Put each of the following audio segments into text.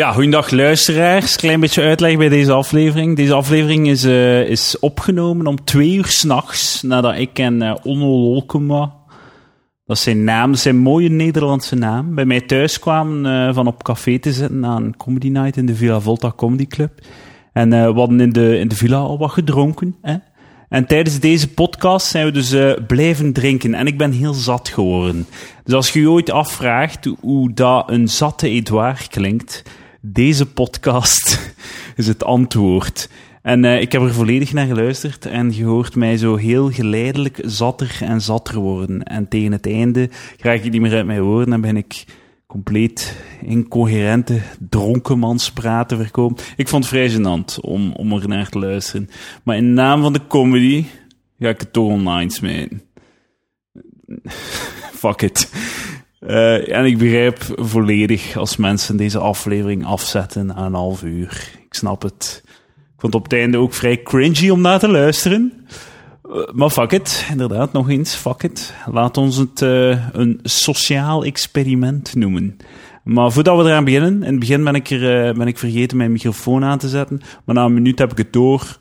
Ja, goedendag luisteraars. Klein beetje uitleg bij deze aflevering. Deze aflevering is, uh, is opgenomen om twee uur s'nachts, nadat ik en uh, Onno Lolkema, dat is zijn naam, zijn mooie Nederlandse naam, bij mij thuis kwamen uh, van op café te zitten een comedy night in de Villa Volta Comedy Club. En we hadden in de, in de villa al wat gedronken. Hè? En tijdens deze podcast zijn we dus blijven drinken. En ik ben heel zat geworden. Dus als je je ooit afvraagt hoe dat een zatte Edouard klinkt, deze podcast is het antwoord. En uh, ik heb er volledig naar geluisterd en je hoort mij zo heel geleidelijk zatter en zatter worden. En tegen het einde krijg ik niet meer uit mijn woorden en ben ik compleet incoherente dronkenmanspraten verkomen. Ik vond het vrij gênant om, om er naar te luisteren. Maar in naam van de comedy ga ik het toch online smijten. Fuck it. Uh, en ik begrijp volledig als mensen deze aflevering afzetten aan een half uur. Ik snap het. Ik vond het op het einde ook vrij cringy om naar te luisteren. Uh, maar fuck it, inderdaad, nog eens, fuck it. Laat ons het uh, een sociaal experiment noemen. Maar voordat we eraan beginnen, in het begin ben ik, er, ben ik vergeten mijn microfoon aan te zetten, maar na een minuut heb ik het door.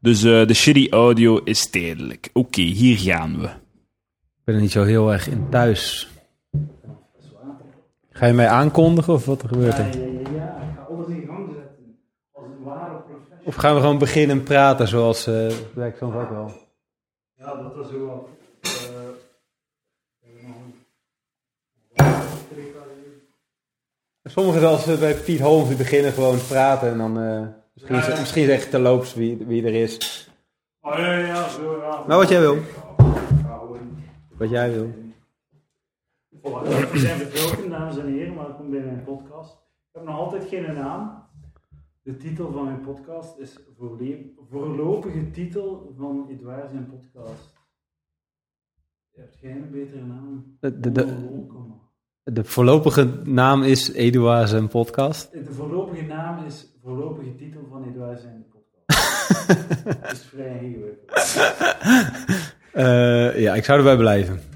Dus de shitty audio is tijdelijk. Oké, hier gaan we. Ik ben er niet zo heel erg in thuis. Ga je mij aankondigen of wat er gebeurt er? Ja, ja, ja, ik ga alles in gang zetten. Als een ware professional. Of gaan we gewoon beginnen praten zoals uh, werkt soms ook wel? Ja, dat was zo wat. Sommigen zoals uh, bij Piet Holmes die beginnen gewoon te praten en dan uh, misschien, ja, ja. misschien zeg je terloops wie, wie er is. Oh ja, ja, zo ja. Nou, wat jij wil. Wat jij wil. Voilà, we zijn vertrokken, dames en heren, welkom bij mijn podcast. Ik heb nog altijd geen naam. De titel van mijn podcast is Voorlopige titel van Edouard zijn podcast. Heb jij een betere naam? De, de, de, de voorlopige naam is Edouard zijn podcast? De voorlopige naam is voorlopige titel van Edouard zijn podcast. Dat is vrij ingewikkeld. Uh, ja, ik zou erbij blijven.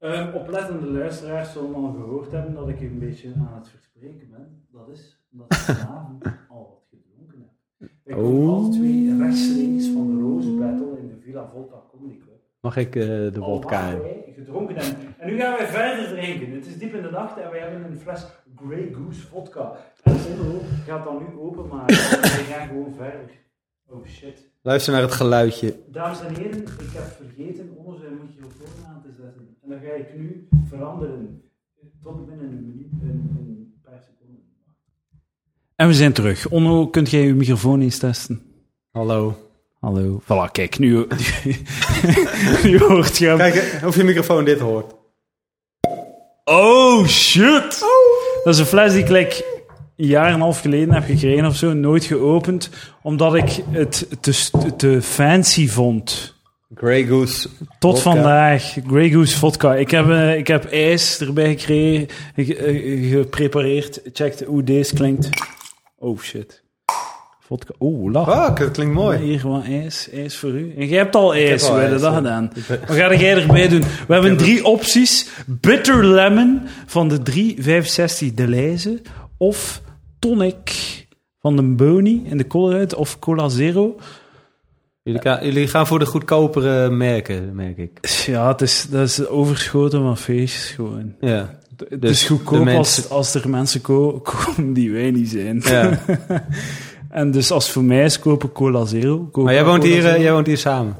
Um, oplettende luisteraars zullen al gehoord hebben dat ik een beetje aan het verspreken ben. Dat is omdat ik vanavond al wat gedronken heb. Ik kom oh. alle twee rechtstreeks van de Rose Battle in de Villa Volta Comedy Club. Mag ik uh, de vodka wij gedronken hebben. En nu gaan wij verder drinken. Het is diep in de nacht en wij hebben een fles Grey Goose vodka. En Onno gaat dan nu openmaken. en wij gaan gewoon verder. Oh shit. Luister naar het geluidje. Dames en heren, ik heb vergeten zijn microfoon aan te zetten. En dat ga ik nu veranderen. Tot binnen een minuut, een, een paar seconden. En we zijn terug. Onno, kunt jij je microfoon eens testen? Hallo. Hallo. Voilà, kijk, nu, nu hoort je hem. Kijk, of je microfoon dit hoort. Oh, shit! Oh. Dat is een fles die ik like, een jaar en een half geleden heb gekregen of zo, nooit geopend, omdat ik het te, te fancy vond. Grey Goose. Tot vodka. vandaag, Grey Goose vodka. Ik heb, uh, ik heb ijs erbij gekregen, uh, geprepareerd. Check hoe deze klinkt. Oh shit. Vodka. Oeh, lach. Fuck, dat klinkt mooi. Hier gewoon ijs, ijs voor u. En jij hebt al ijs, we hebben dat gedaan. Wat ga jij erbij doen? We hebben drie opties. Bitter Lemon van de 365 Deleuze of Tonic van de Boni in de Colruyt of Cola Zero. Jullie, gaan, jullie gaan voor de goedkopere merken, merk ik. Ja, het is, dat is overschoten van feestjes gewoon. Ja. Het is goedkoop als, als er mensen ko komen die wij niet zijn. Ja. en dus als voor mij is kopen Cola Zero. Coca maar jij woont, hier, uh, jij woont hier samen?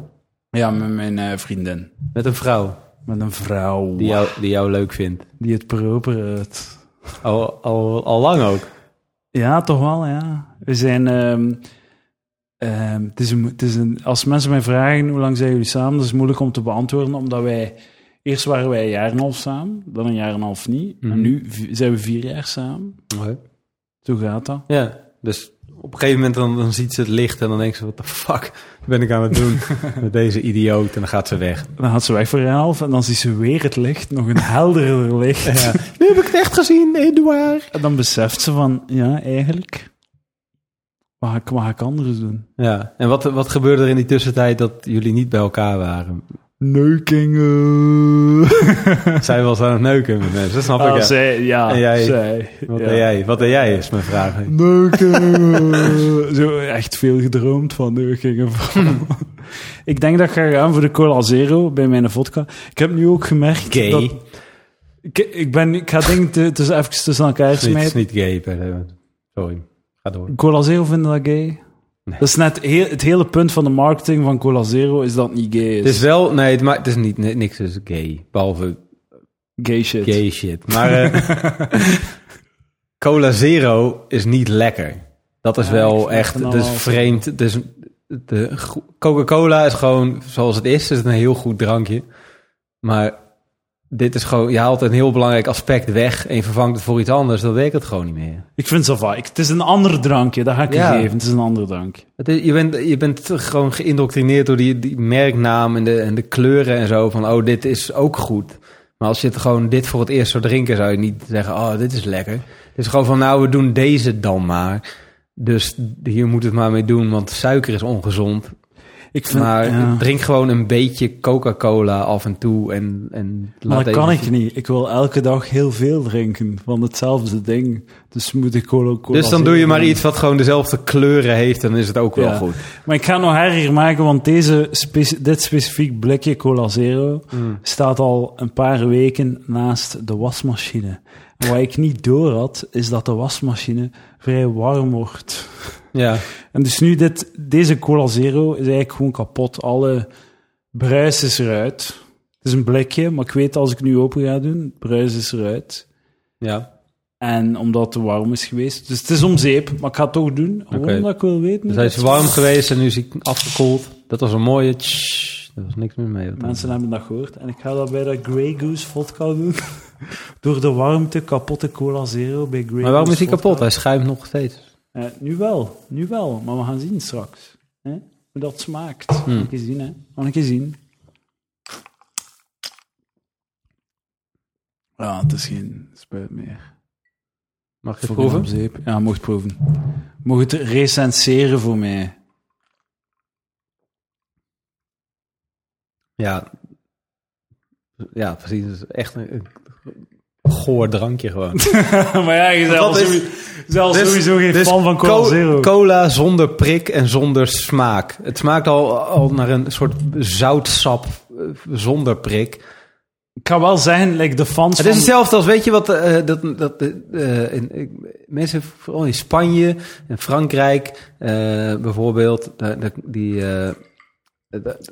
Ja, met mijn uh, vriendin. Met een vrouw? Met een vrouw. Die jou, die jou leuk vindt? Die het proper uit. Al, al, al lang ook? Ja, toch wel, ja. We zijn... Um, um, het is een, het is een, als mensen mij vragen hoe lang zijn jullie samen, dat is moeilijk om te beantwoorden, omdat wij... Eerst waren wij een jaar en half samen, dan een jaar en een half niet. Mm. En nu zijn we vier jaar samen. Okay. Zo gaat dat. Ja, dus op een gegeven moment dan, dan ziet ze het licht en dan denkt ze, wat de fuck ben ik aan het doen met deze idioot? En dan gaat ze weg. Dan gaat ze weg voor een half en dan ziet ze weer het licht, nog een helderder licht. Ja. Nu heb ik het echt gezien, Edouard. En dan beseft ze van, ja, eigenlijk, wat ga ik, wat ga ik anders doen? Ja, en wat, wat gebeurde er in die tussentijd dat jullie niet bij elkaar waren? Neukingen. Zij was aan het neuken met mensen, dat snap ik. Ah, Ja. zij, ja, En jij? zij. Wat ja. deed jij? Wat deed jij, is mijn vraag. Neukingen. Zo echt veel gedroomd van neukingen. ik denk dat ik ga gaan voor de Cola Zero bij mijn vodka. Ik heb nu ook gemerkt Gay. dat... Ik, ik, ben, ik ga dingen tussen, even tussen elkaar niet, het is smijten. niet gay. per se. Sorry, ga door. Cola Zero vinden dat gay? Nee. Dat is net heel, het hele punt van de marketing van Cola Zero is dat het niet gay is. Het is wel, nee, het, ma- het is niet, ni- niks is gay, behalve gay shit. gay shit. Maar eh, Cola Zero is niet lekker. Dat is Ja, wel echt, het is vreemd. Is, de Coca-Cola is gewoon zoals het is. Het is een heel goed drankje. Maar dit is gewoon, je haalt een heel belangrijk aspect weg en je vervangt het voor iets anders. Dan werkt het gewoon niet meer. Ik vind het wel Het is een ander drankje, dat ga ik je geven. Het is een ander. Het is- je, bent, je bent gewoon geïndoctrineerd door die, die merknaam en de, en de kleuren en zo. Van, oh, dit is ook goed. Maar als je het gewoon dit voor het eerst zou drinken, zou je niet zeggen, oh, dit is lekker. Het is gewoon van, nou, we doen deze dan maar. Dus hier moet het maar mee doen, want suiker is ongezond. Ik vind, maar ja. drink gewoon een beetje Coca-Cola af en toe en, en Maar laat dat kan ik niet. Ik wil elke dag heel veel drinken van hetzelfde ding. Dus moet ik cola, cola Dus dan doe je maar iets wat gewoon dezelfde kleuren heeft, dan is het ook wel Ja. goed. Maar ik ga nog erger maken, want deze speci- dit specifiek blikje Cola Zero Mm. staat al een paar weken naast de wasmachine. En wat ik niet door had, is dat de wasmachine vrij warm wordt. Ja, En dus nu, dit, deze Cola Zero is eigenlijk gewoon kapot. Alle bruis is eruit. Het is een blikje, maar ik weet als ik nu open ga doen, bruis is eruit. ja. En omdat het te warm is geweest. Dus het is om zeep, maar ik ga het toch doen. Gewoon omdat ik wil weten. Dus hij is dat- warm geweest en nu is hij afgekoeld. Dat was een mooie... tsch. Er was niks meer mee. Mensen hebben dat gehoord. En ik ga dat bij de Grey Goose vodka doen. Door de warmte kapotte Cola Zero bij Grey Maar waarom Goose is hij kapot? vodka. Hij schuimt nog steeds. Eh, nu wel, nu wel. Maar we gaan zien straks. Hè? Hoe dat smaakt. Hmm. Een keer zien, hè. Een keer zien. Ja, het is geen spuit meer. Mag je het proeven? zeep. Ja, mocht proeven. Mocht het recenseren voor mij. Ja. Ja, precies. Het is echt een, een goor drankje gewoon. maar ja, je sowieso, zelfs Dus- sowieso geen dus fan van Cola co- Zero. Cola zonder prik en zonder smaak. Het smaakt al, al naar een soort zoutsap eh, zonder prik. ik ga wel zeggen, like de fans Het is van... hetzelfde als, weet je wat, eh, dat, dat, eh, in, mensen, vooral in Spanje en Frankrijk eh, bijvoorbeeld, die, eh,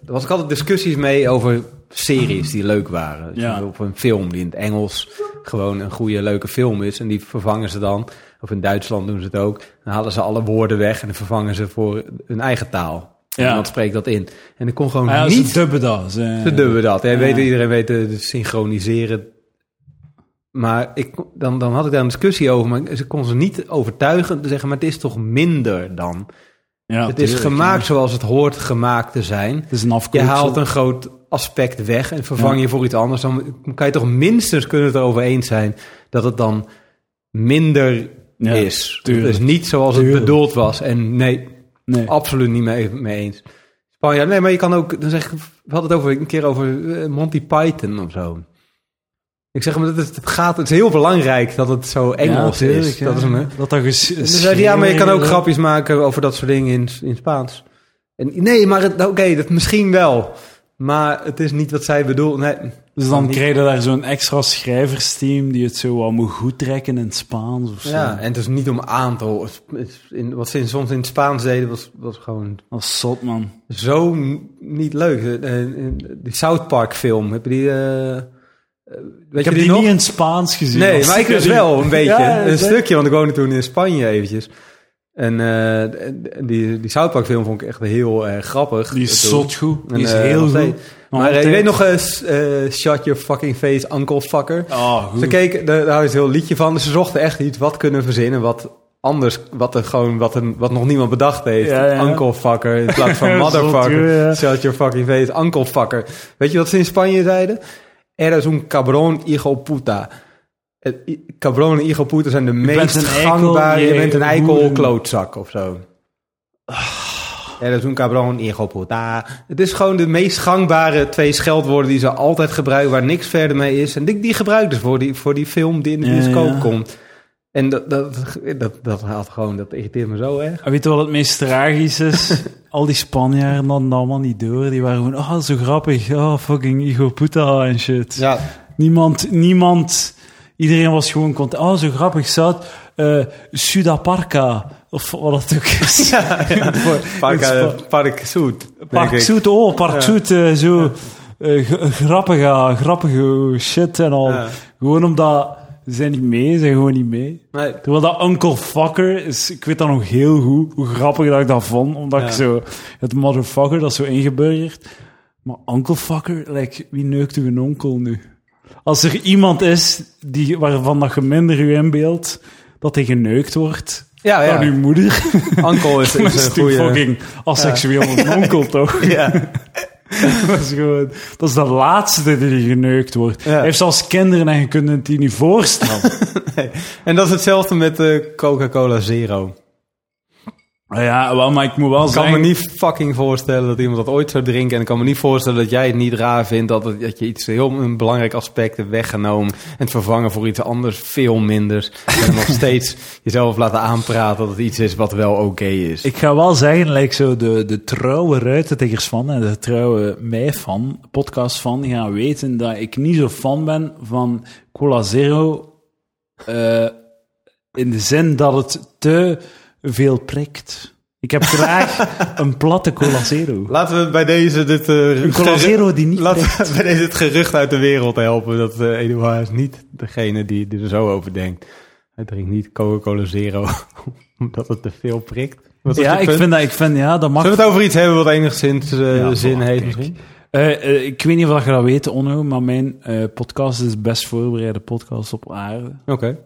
was ik altijd discussies mee over series die leuk waren. Dus Ja. Of een film die in het Engels gewoon een goede, leuke film is. En die vervangen ze dan, of in Duitsland doen ze het ook, dan halen ze alle woorden weg en dan vervangen ze voor hun eigen taal. En Ja. Iemand spreekt dat in. En ik kon gewoon ja, niet ze dubben dat. Ze, ze dubben dat. Ja. weet, iedereen weet de, de synchroniseren. Maar ik, dan, dan had ik daar een discussie over. Maar ze kon ze niet overtuigen te zeggen, maar het is toch minder dan. Ja, het is tuurlijk, gemaakt ja. zoals het hoort gemaakt te zijn. Het is een Je afkorting. haalt een groot aspect weg en vervang Ja. je voor iets anders. Dan kan je toch minstens kunnen het erover eens zijn dat het dan minder Ja, is. tuurlijk. Dus niet zoals Tuurlijk. het bedoeld was. En nee, Nee. absoluut niet mee, mee eens. Spanje, nee, maar je kan ook, dan zeg ik, we hadden het over, een keer over eh, Monty Python of zo. Ik zeg maar, het, is- het gaat, het is heel belangrijk dat het zo Engels Ja, tuurlijk, is. ja. Dat is een, Dat ges- dus zei ja, maar je kan ook grapjes maken over dat soort dingen in, in Spaans. En, nee, maar het- oké, dat misschien wel. Maar het is niet wat zij bedoelt. Nee, Dus dan krijg je daar zo'n extra schrijversteam die het zo wat moet goed trekken in het Spaans of zo. ja, en het is niet om aantal. In, wat ze in- soms in het Spaans deden, was, was gewoon is zot, man. zo niet leuk. Eh, eh, Die South Park film, heb je die... eh, weet Ik heb je die, nog? niet in het Spaans gezien. Nee, maar ik dus die- wel een beetje. Ja, een stukje, want ik woonde toen in Spanje eventjes. En eh, die, die South Park film vond ik echt heel erg grappig. Die is zot goed. Die is eh, heel goed. Maar eh, je weet nog, eh, s- eh, Shut Your Fucking Face, Uncle Fucker. Oh, goed. Ze keken, daar, daar is een heel liedje van. Dus ze zochten echt iets wat kunnen verzinnen, wat anders, wat er gewoon, wat, een, wat nog niemand bedacht heeft. Ja, ja. Uncle Fucker in plaats van Zot, motherfucker. ja. Shut your fucking face, Uncle Fucker. Weet je wat ze in Spanje zeiden? Eres un cabrón hijo puta. Cabron en hijo puta zijn de meest een gangbare. Je bent een eikel klootzak of zo. Ja, dat is un cabrón, hijo puta. Het is gewoon de meest gangbare twee scheldwoorden die ze altijd gebruiken, waar niks verder mee is. En die, die gebruikt dus voor die, voor die film die in de bioscoop ja. komt. En dat, dat, dat, dat had gewoon, dat irriteert me zo erg. En weet je wat het meest tragisch is? Al die Spanjaarden hadden allemaal niet door. Die waren gewoon, oh, zo grappig. Oh, fucking Igo Puta en shit. Ja, Niemand, niemand, iedereen was gewoon content. Oh, zo grappig, zout. eh Sudaparka, of wat het ook is. Park, Het is uh, pa- Park Zoet. Park. Zoet, oh, Park Zoet, eh, zo eh, grappige, grappige shit en al. Ja. Gewoon omdat ze zijn niet mee, ze zijn gewoon niet mee. Nee, Terwijl dat Uncle Fucker is, ik weet dat nog heel goed, hoe grappig dat ik dat vond, omdat Ja. ik zo, het motherfucker, dat is zo ingeburgerd. Maar Uncle Fucker, like, wie neukt uw onkel nu? Als er iemand is die, waarvan dat je minder u inbeeldt dat hij geneukt wordt, ja, ja. dan uw moeder, Uncle is, een het goede... fucking asseksueel een onkel, toch? Ja. dat, is gewoon, dat is de laatste die geneukt wordt. Ja. Hij heeft zelfs kinderen en je kunt het die niet voorstellen. En dat is hetzelfde met de Coca-Cola Zero. Ah ja, wel, maar ik moet wel Ik kan zeggen... me niet fucking voorstellen dat iemand dat ooit zou drinken. En ik kan me niet voorstellen dat jij het niet raar vindt dat, het, dat je iets heel een belangrijk aspect hebt weggenomen. En het vervangen voor iets anders veel minders. En nog steeds jezelf laten aanpraten dat het iets is wat wel oké is. Ik ga wel zeggen, like zo de, de trouwe ruitentiggers van en de trouwe mij van, podcast van, gaan weten dat ik niet zo fan ben van Cola Zero. eh, in de zin dat het te veel prikt. Ik heb graag een platte Cola Zero. Laten we bij deze dit... eh, Een Cola Zero die niet Laten prikt. we bij deze het gerucht uit de wereld helpen. Dat eh Eduard is niet degene die, die er zo over denkt. Hij drinkt niet Coca-Cola Zero omdat het te veel prikt. Ja, ik vind dat, ik vind, ja, dat mag. Zullen we het over iets hebben wat enigszins eh, Ja, zin heeft misschien? Ik weet niet of je dat weet, Onno, maar mijn podcast is best voorbereide podcast op aarde. Oké.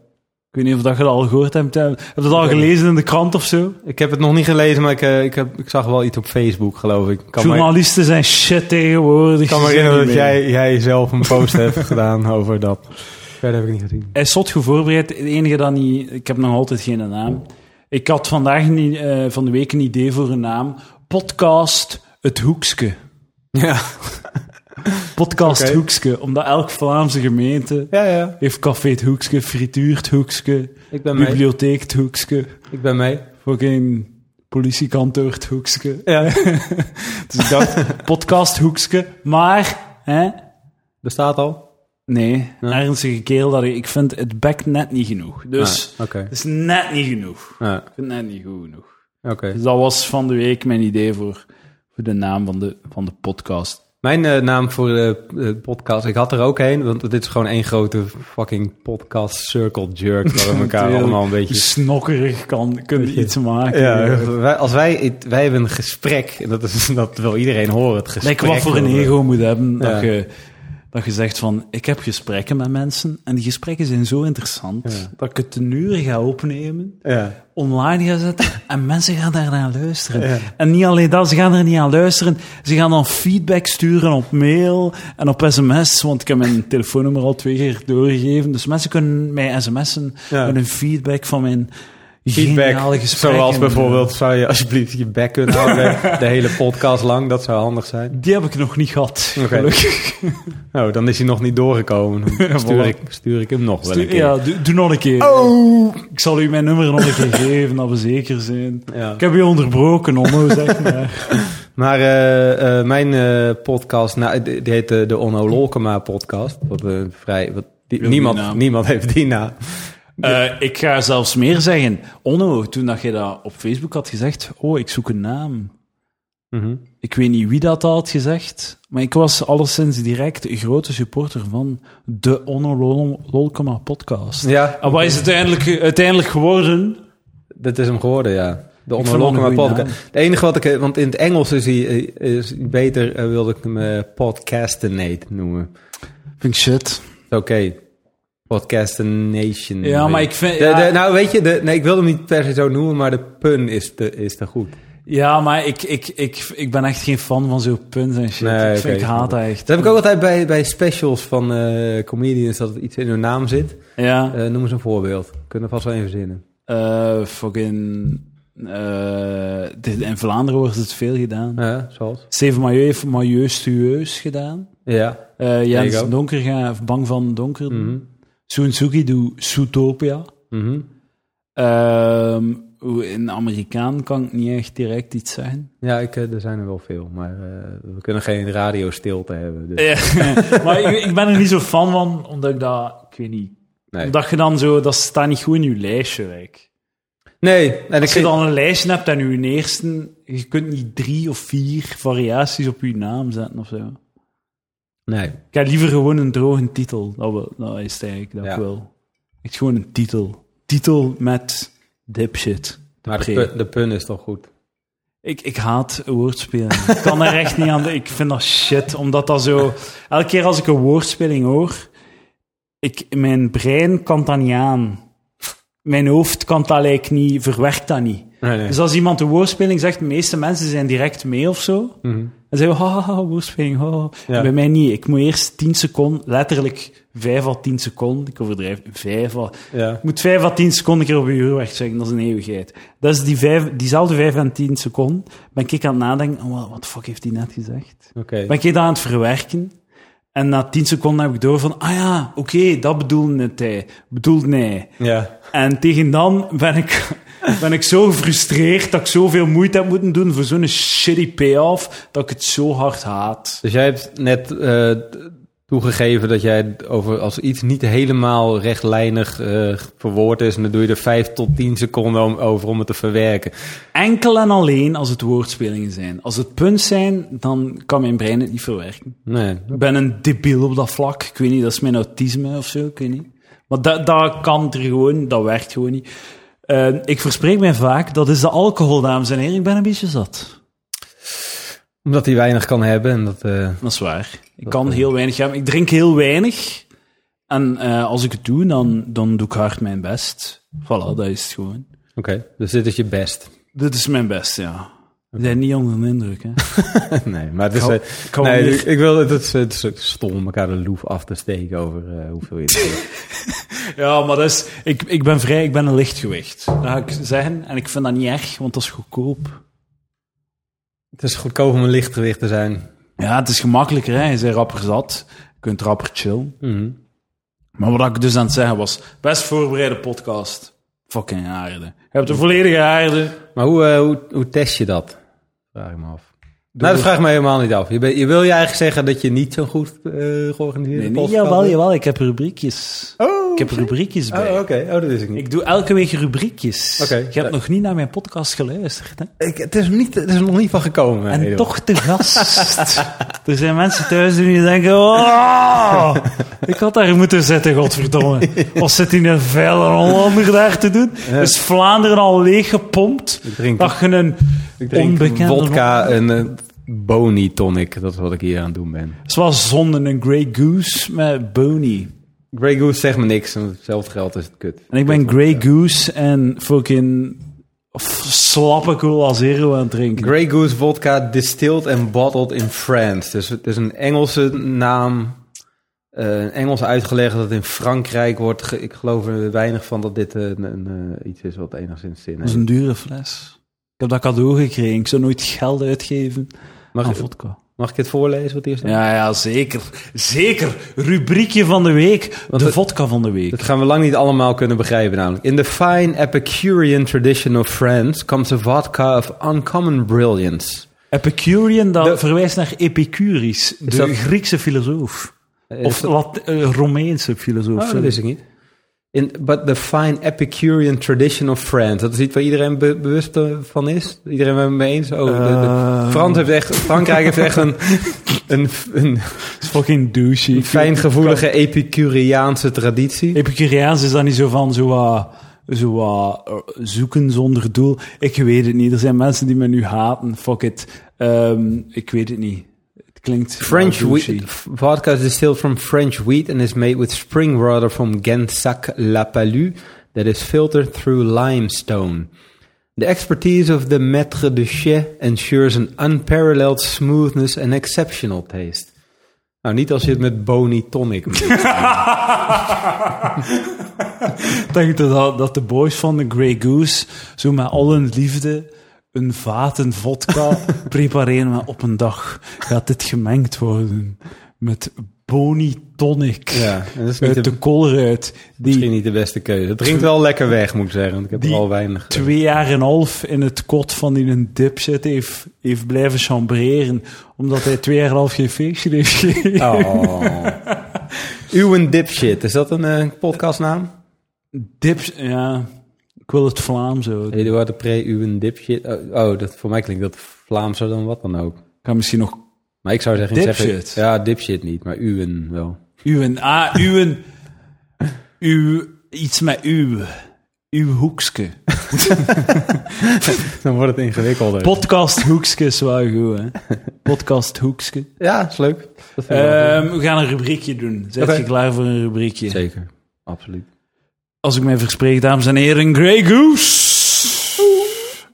Ik weet niet of dat je dat al gehoord hebt. Heb je dat al gelezen in de krant of zo? Ik heb het nog niet gelezen, maar ik, eh, ik, heb, ik zag wel iets op Facebook, geloof ik. Kan Journalisten zijn shit tegenwoordig. ik kan me herinneren dat jij, jij zelf een post hebt gedaan over dat. Verder heb ik niet gezien. Hij is zot voorbereid. Het enige dat niet... Ik heb nog altijd geen naam. Ik had vandaag niet, eh, van de week een idee voor een naam. Podcast Het Hoekske. Ja, Podcast. Hoekske. Omdat elk Vlaamse gemeente ja, ja. heeft café Het Hoekske, frituur Het Hoekske, Ik ben bibliotheek Het Hoekske, Ik ben mee. fucking politiekantoor Het Hoekske. Ja. Dus ik dacht, podcast Hoekske. Maar, hè... Bestaat al? Nee, Ja. ernstige kerel dat ik, ik vind het bekt net niet genoeg. Dus Ah, het is net niet genoeg. Ja, Ik vind het net niet goed genoeg. Oké. Dus dat was van de week mijn idee voor, voor de naam van de, van de podcast. Mijn eh, naam voor de eh, podcast, ik had er ook een, want dit is gewoon één grote fucking podcast circle jerk, waar we elkaar allemaal een beetje... Snokkerig kan, kunnen Beetje- iets maken. Ja, wij, als wij, wij hebben een gesprek, en dat, is, dat wil iedereen horen, het gesprek. Like wat voor een ego moet hebben, dat, Ja. je, dat je zegt van, ik heb gesprekken met mensen, en die gesprekken zijn zo interessant, Ja. dat ik het een uur ga opnemen, Ja. online ga zetten, en mensen gaan daar naar luisteren. Ja. En niet alleen dat, ze gaan er niet aan luisteren, ze gaan dan feedback sturen op mail en op sms, want ik heb mijn telefoonnummer al twee keer doorgegeven, dus mensen kunnen mij sms'en met een feedback van mijn Feedback, zoals bijvoorbeeld, zou je alsjeblieft je bek kunnen houden, de hele podcast lang, dat zou handig zijn. Die heb ik nog niet gehad, gelukkig. Nou, dan is hij nog niet doorgekomen. Stuur, ik, stuur ik hem nog wel een keer. Ja, doe, doe nog een keer. Oh! Ik zal u mijn nummer nog een keer geven, dat we zeker zijn. Ja. Ik heb je onderbroken, Onno, zeg maar. Maar eh, eh, mijn eh, podcast, nou, die heet de, Onno Lolkema podcast. Wat, vrij, wat, die- niemand, naam? niemand heeft die Eh, ik ga zelfs meer zeggen. Onno, toen dat je dat op Facebook had gezegd, oh, ik zoek een naam. Mhm. Ik weet niet wie dat had gezegd, maar ik was alleszins direct een grote supporter van de Onno Lol- Lolkema podcast. Ja, En wat is het uiteindelijk, uiteindelijk geworden? dat is hem geworden, ja. De Onno podcast. Het enige wat ik, eh, want in het Engels is hij, eh, is beter, wilde ik hem podcastinate noemen. Vind ik shit. Oké. Podcastination. Ja, maar ik vind... De, ja, de, nou, weet je, de, nee, ik wil hem niet per se zo noemen, maar de pun is te, is te goed. Ja, maar ik, ik, ik, ik ben echt geen fan van zo'n puns en shit. Nee, ik, vind, ik haat dat echt. Dat heb ik ook altijd bij, bij specials van eh, comedians, dat het iets in hun naam zit. Ja, Eh, noem eens een voorbeeld. Kunnen we vast wel even verzinnen. eh fucking... In Vlaanderen wordt het veel gedaan. Ja, zoals? Steven Mailleu heeft Mailleu Stueus gedaan. Ja. You Jens. Donker Bang van Donker. Mhm. Soensuki doet Zootopia. Mhm. Ehm, hoe- in Amerikaan kan ik niet echt direct iets zeggen. Ja, ik, eh, er zijn er wel veel, maar eh, we kunnen geen radiostilte hebben. Dus. Ja, maar ik, ik ben er niet zo fan van, omdat ik dat, ik weet niet, Nee. omdat je dan zo, dat staat niet goed in je lijstje, like. nee, en ik Als je dan een lijstje hebt en je eerste, je kunt niet drie of vier variaties op je naam zetten of zo. Nee, Ik heb liever gewoon een droge titel, dat, wil, dat is het eigenlijk, dat Ja. ik wil. Echt gewoon een titel. Titel met dipshit. maar de, Pre. pun, de pun is toch goed. Ik, ik haat woordspelen. Ik kan er echt niet aan. Ik vind dat shit, omdat dat zo... Elke keer als ik een woordspeling hoor, ik, mijn brein kan dat niet aan. Mijn hoofd kan dat like niet, verwerkt dat niet. Nee, nee. Dus als iemand een woordspeling zegt, de meeste mensen zijn direct mee of zo. Mhm. En zeggen, ha, ha, ha, woordspeling. Ja. Bij mij niet. Ik moet eerst 10 seconden, letterlijk 5 à 10 seconden, ik overdrijf, 5 à Ja. ik moet 5 à 10 seconden een keer op je uur wegchecken, dat is een eeuwigheid. Dat is die vijf, diezelfde 5 à 10 seconden, ben ik aan het nadenken, oh, wat fuck heeft hij net gezegd? Oké. Ben ik dat aan het verwerken? En na 10 seconden heb ik door van, ah ja, oké, dat bedoelde hij, bedoelde hij. Ja. En tegen dan ben ik, ben ik zo gefrustreerd dat ik zoveel moeite heb moeten doen voor zo'n shitty payoff, dat ik het zo hard haat. Dus jij hebt net eh, toegegeven dat jij over als iets niet helemaal rechtlijnig eh, verwoord is, en dan doe je er 5 tot 10 seconden om, over om het te verwerken. Enkel en alleen als het woordspelingen zijn. Als het punt zijn, dan kan mijn brein het niet verwerken. Nee. Ik ben een debiel op dat vlak. Ik weet niet, dat is mijn autisme of zo, ik weet niet. Maar dat, dat kan er gewoon, dat werkt gewoon niet. Eh, ik verspreek mij vaak, dat is de alcohol, dames en heren. Ik ben een beetje zat. Omdat hij weinig kan hebben en dat... eh, Dat is waar. Ik kan heel weinig hebben. Ik drink heel weinig. En eh, als ik het doe, dan, dan doe ik hard mijn best. Voilà, dat is het gewoon. Oké, dus dit is je best. Dit is mijn best, ja. Ik ben niet onder de indruk, hè. nee, maar het is... eh, nee, ik, wil het, het, stom om elkaar de loef af te steken over eh, hoeveel je. Ja, maar dat is, ik, ik ben vrij, ik ben een lichtgewicht. Dat ga ik zeggen. En ik vind dat niet erg, want dat is goedkoop. Het is goedkoop om een lichtgewicht te zijn. Ja, het is gemakkelijker, hè. Je bent rapper zat. Je kunt rapper chillen. Mhm. Maar wat ik dus aan het zeggen was, best voorbereide podcast. Fucking aarde. Je hebt een volledige aarde. Maar hoe, eh, hoe, hoe test je dat? Vraag ik me af. Nou, dat vraag ik me helemaal niet af. Je, ben- je wil je eigenlijk zeggen dat je niet zo goed eh georganiseerde Nee, nee, podcast jawel, jawel. Ik heb rubriekjes. Oh, Ik heb rubriekjes bij. Oh, oké. Oh, dat wist ik niet. Ik doe elke week rubriekjes. Oké. Je hebt nog niet naar mijn podcast geluisterd, hè? Ik, het, is niet, het is er nog niet van gekomen. En Edo. toch te gast. er zijn mensen thuis die denken... Oh, ik had daar moeten zitten, godverdomme. Of zit hij een vuile Hollander daar te doen? Is Vlaanderen al leeggepompt? Ik drink, Dat je een ik drink onbekende... vodka en uh, boni tonic. Dat is wat ik hier aan het doen ben. Zoals zonde, een Grey Goose met Boni. Grey Goose zegt me niks. En hetzelfde geld is het kut. En ik ben Grey Goose en fucking slappe cool als hero aan het drinken. Grey Goose vodka distilled and bottled in France. Dus het is een Engelse naam. eh, Engels uitgelegd dat het in Frankrijk wordt. ik geloof er weinig van dat dit eh, een, een, eh, iets is wat enigszins zin Dat is heeft. een dure fles. Ik heb dat cadeau gekregen. Ik zou nooit geld uitgeven Mag, aan vodka. Mag ik het voorlezen wat hier staat? Ja, ja, zeker. Zeker. Rubriekje van de week. Want de het- vodka van de week. Dat gaan we lang niet allemaal kunnen begrijpen namelijk. In the fine Epicurean tradition of France comes a vodka of uncommon brilliance. Epicurean, dat De- verwijst naar Epicurus, de dat- Griekse filosoof. Eh, Of dat- Lat eh, Romeinse filosoof. Oh, dat wist ik niet. In, but the fine Epicurean tradition of France. Dat is iets waar iedereen be- bewust eh, van is. Iedereen het mee eens. Oh, de- de- Eh, Frans heeft echt, Frankrijk heeft echt een, een, een fucking douchey. fijngevoelige Epicureaanse traditie. Epicureaans is dat niet zo van zo wat, zo eh, zoeken zonder doel. Ik weet het niet. Er zijn mensen die me nu haten. Fuck it. Ehm, ik weet het niet. Het klinkt French wheat, vodka is distilled from French wheat and is made with spring water from Gensac-la-Palud that is filtered through limestone. The expertise of the maître de chais ensures an unparalleled smoothness and exceptional taste. Nou, niet als je het met Boni Tonic doet. Ik denk dat, dat de boys van de Grey Goose zo met al hun liefde een vaten vodka prepareren. Maar op een dag gaat dit gemengd worden met Boni Tonic. Ja, en dat is Uit de, de koolruit, misschien niet de beste keuze. Het drinkt wel lekker weg, moet ik zeggen. Want ik heb er al weinig... twee jaar en half in het kot van die een dipshit heeft, heeft blijven chambreren, omdat hij twee jaar en half geen feestje heeft gegeven. Oh. Uwen Dipshit, is dat een eh, podcastnaam? Dips, ja, ik wil het Vlaams houden. Eduard de Pre, Uwen Dipshit. Oh, oh, dat, voor mij klinkt dat Vlaamser dan wat dan ook. Ik ga misschien nog Maar ik zou zeggen... Dipshit? Ja, Dipshit niet, maar Uwen wel. uwen, ah, uwen, uw, iets met uw, uw hoekske. Dan wordt het ingewikkelder. Podcast hoekske is wel goed, hè. Podcast hoekske. ja, is leuk. Ehm, we gaan een rubriekje doen. Zet Oké. je klaar voor een rubriekje? Zeker, absoluut. Als ik mij verspreek, dames en heren, Grey Goose.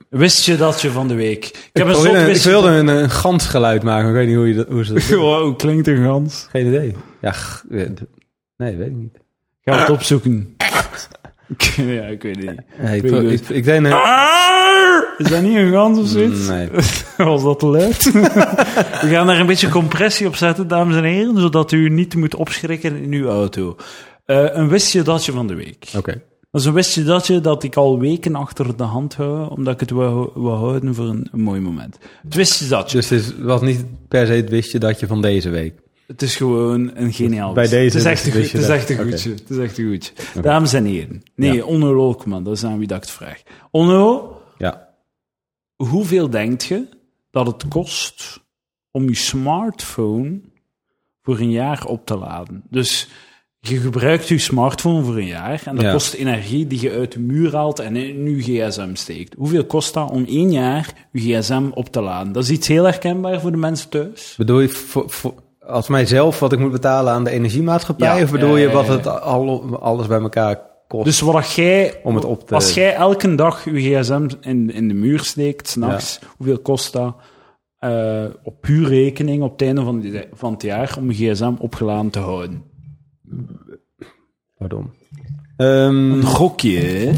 Wist je dat je van de week? Ik heb een zot wilde, ik wilde een, een gansgeluid maken, ik weet niet hoe, je dat, hoe ze dat. Wow, klinkt een gans. Geen idee. Ja, nee, weet ik niet. Ga het opzoeken. ja, ik weet het niet. Nee, ik, denk... Is dat niet een gans of zoiets? Nee. Was dat te luid? We gaan daar een beetje compressie op zetten, dames en heren, zodat u niet moet opschrikken in uw auto. Eh, een wistje datje van de week. Oké. Dat is een wistje datje dat ik al weken achter de hand hou, omdat ik het wou houden voor een, een mooi moment. Het wistje datje. Dus het is- was niet per se het wistje dat je van deze week. Het is gewoon een geniaal Bij deze Het is echt een, goed- je het is dat. echt een Oké. goedje. Het is echt een goedje. Dames en heren. Nee, Ja. Onno Lolkman, dat is aan wie dat ik het vraag. Onno, Ja. hoeveel denkt je dat het kost om je smartphone voor een jaar op te laden? Dus je gebruikt je smartphone voor een jaar en dat Ja. kost energie die je uit de muur haalt en in je gsm steekt. Hoeveel kost dat om één jaar je gsm op te laden? Dat is iets heel herkenbaar voor de mensen thuis. Bedoel je voor, voor, als mijzelf wat ik moet betalen aan de energiemaatschappij? Ja. Of bedoel Ja, je ja, wat ja. het al, alles bij elkaar kost? Dus wat jij, Om het op te- als jij elke dag je gsm in, in de muur steekt, s'nachts, hoeveel kost dat eh, op puur rekening op het einde van, die, van het jaar om je gsm opgeladen te houden? Pardon. Ehm, Een gokje,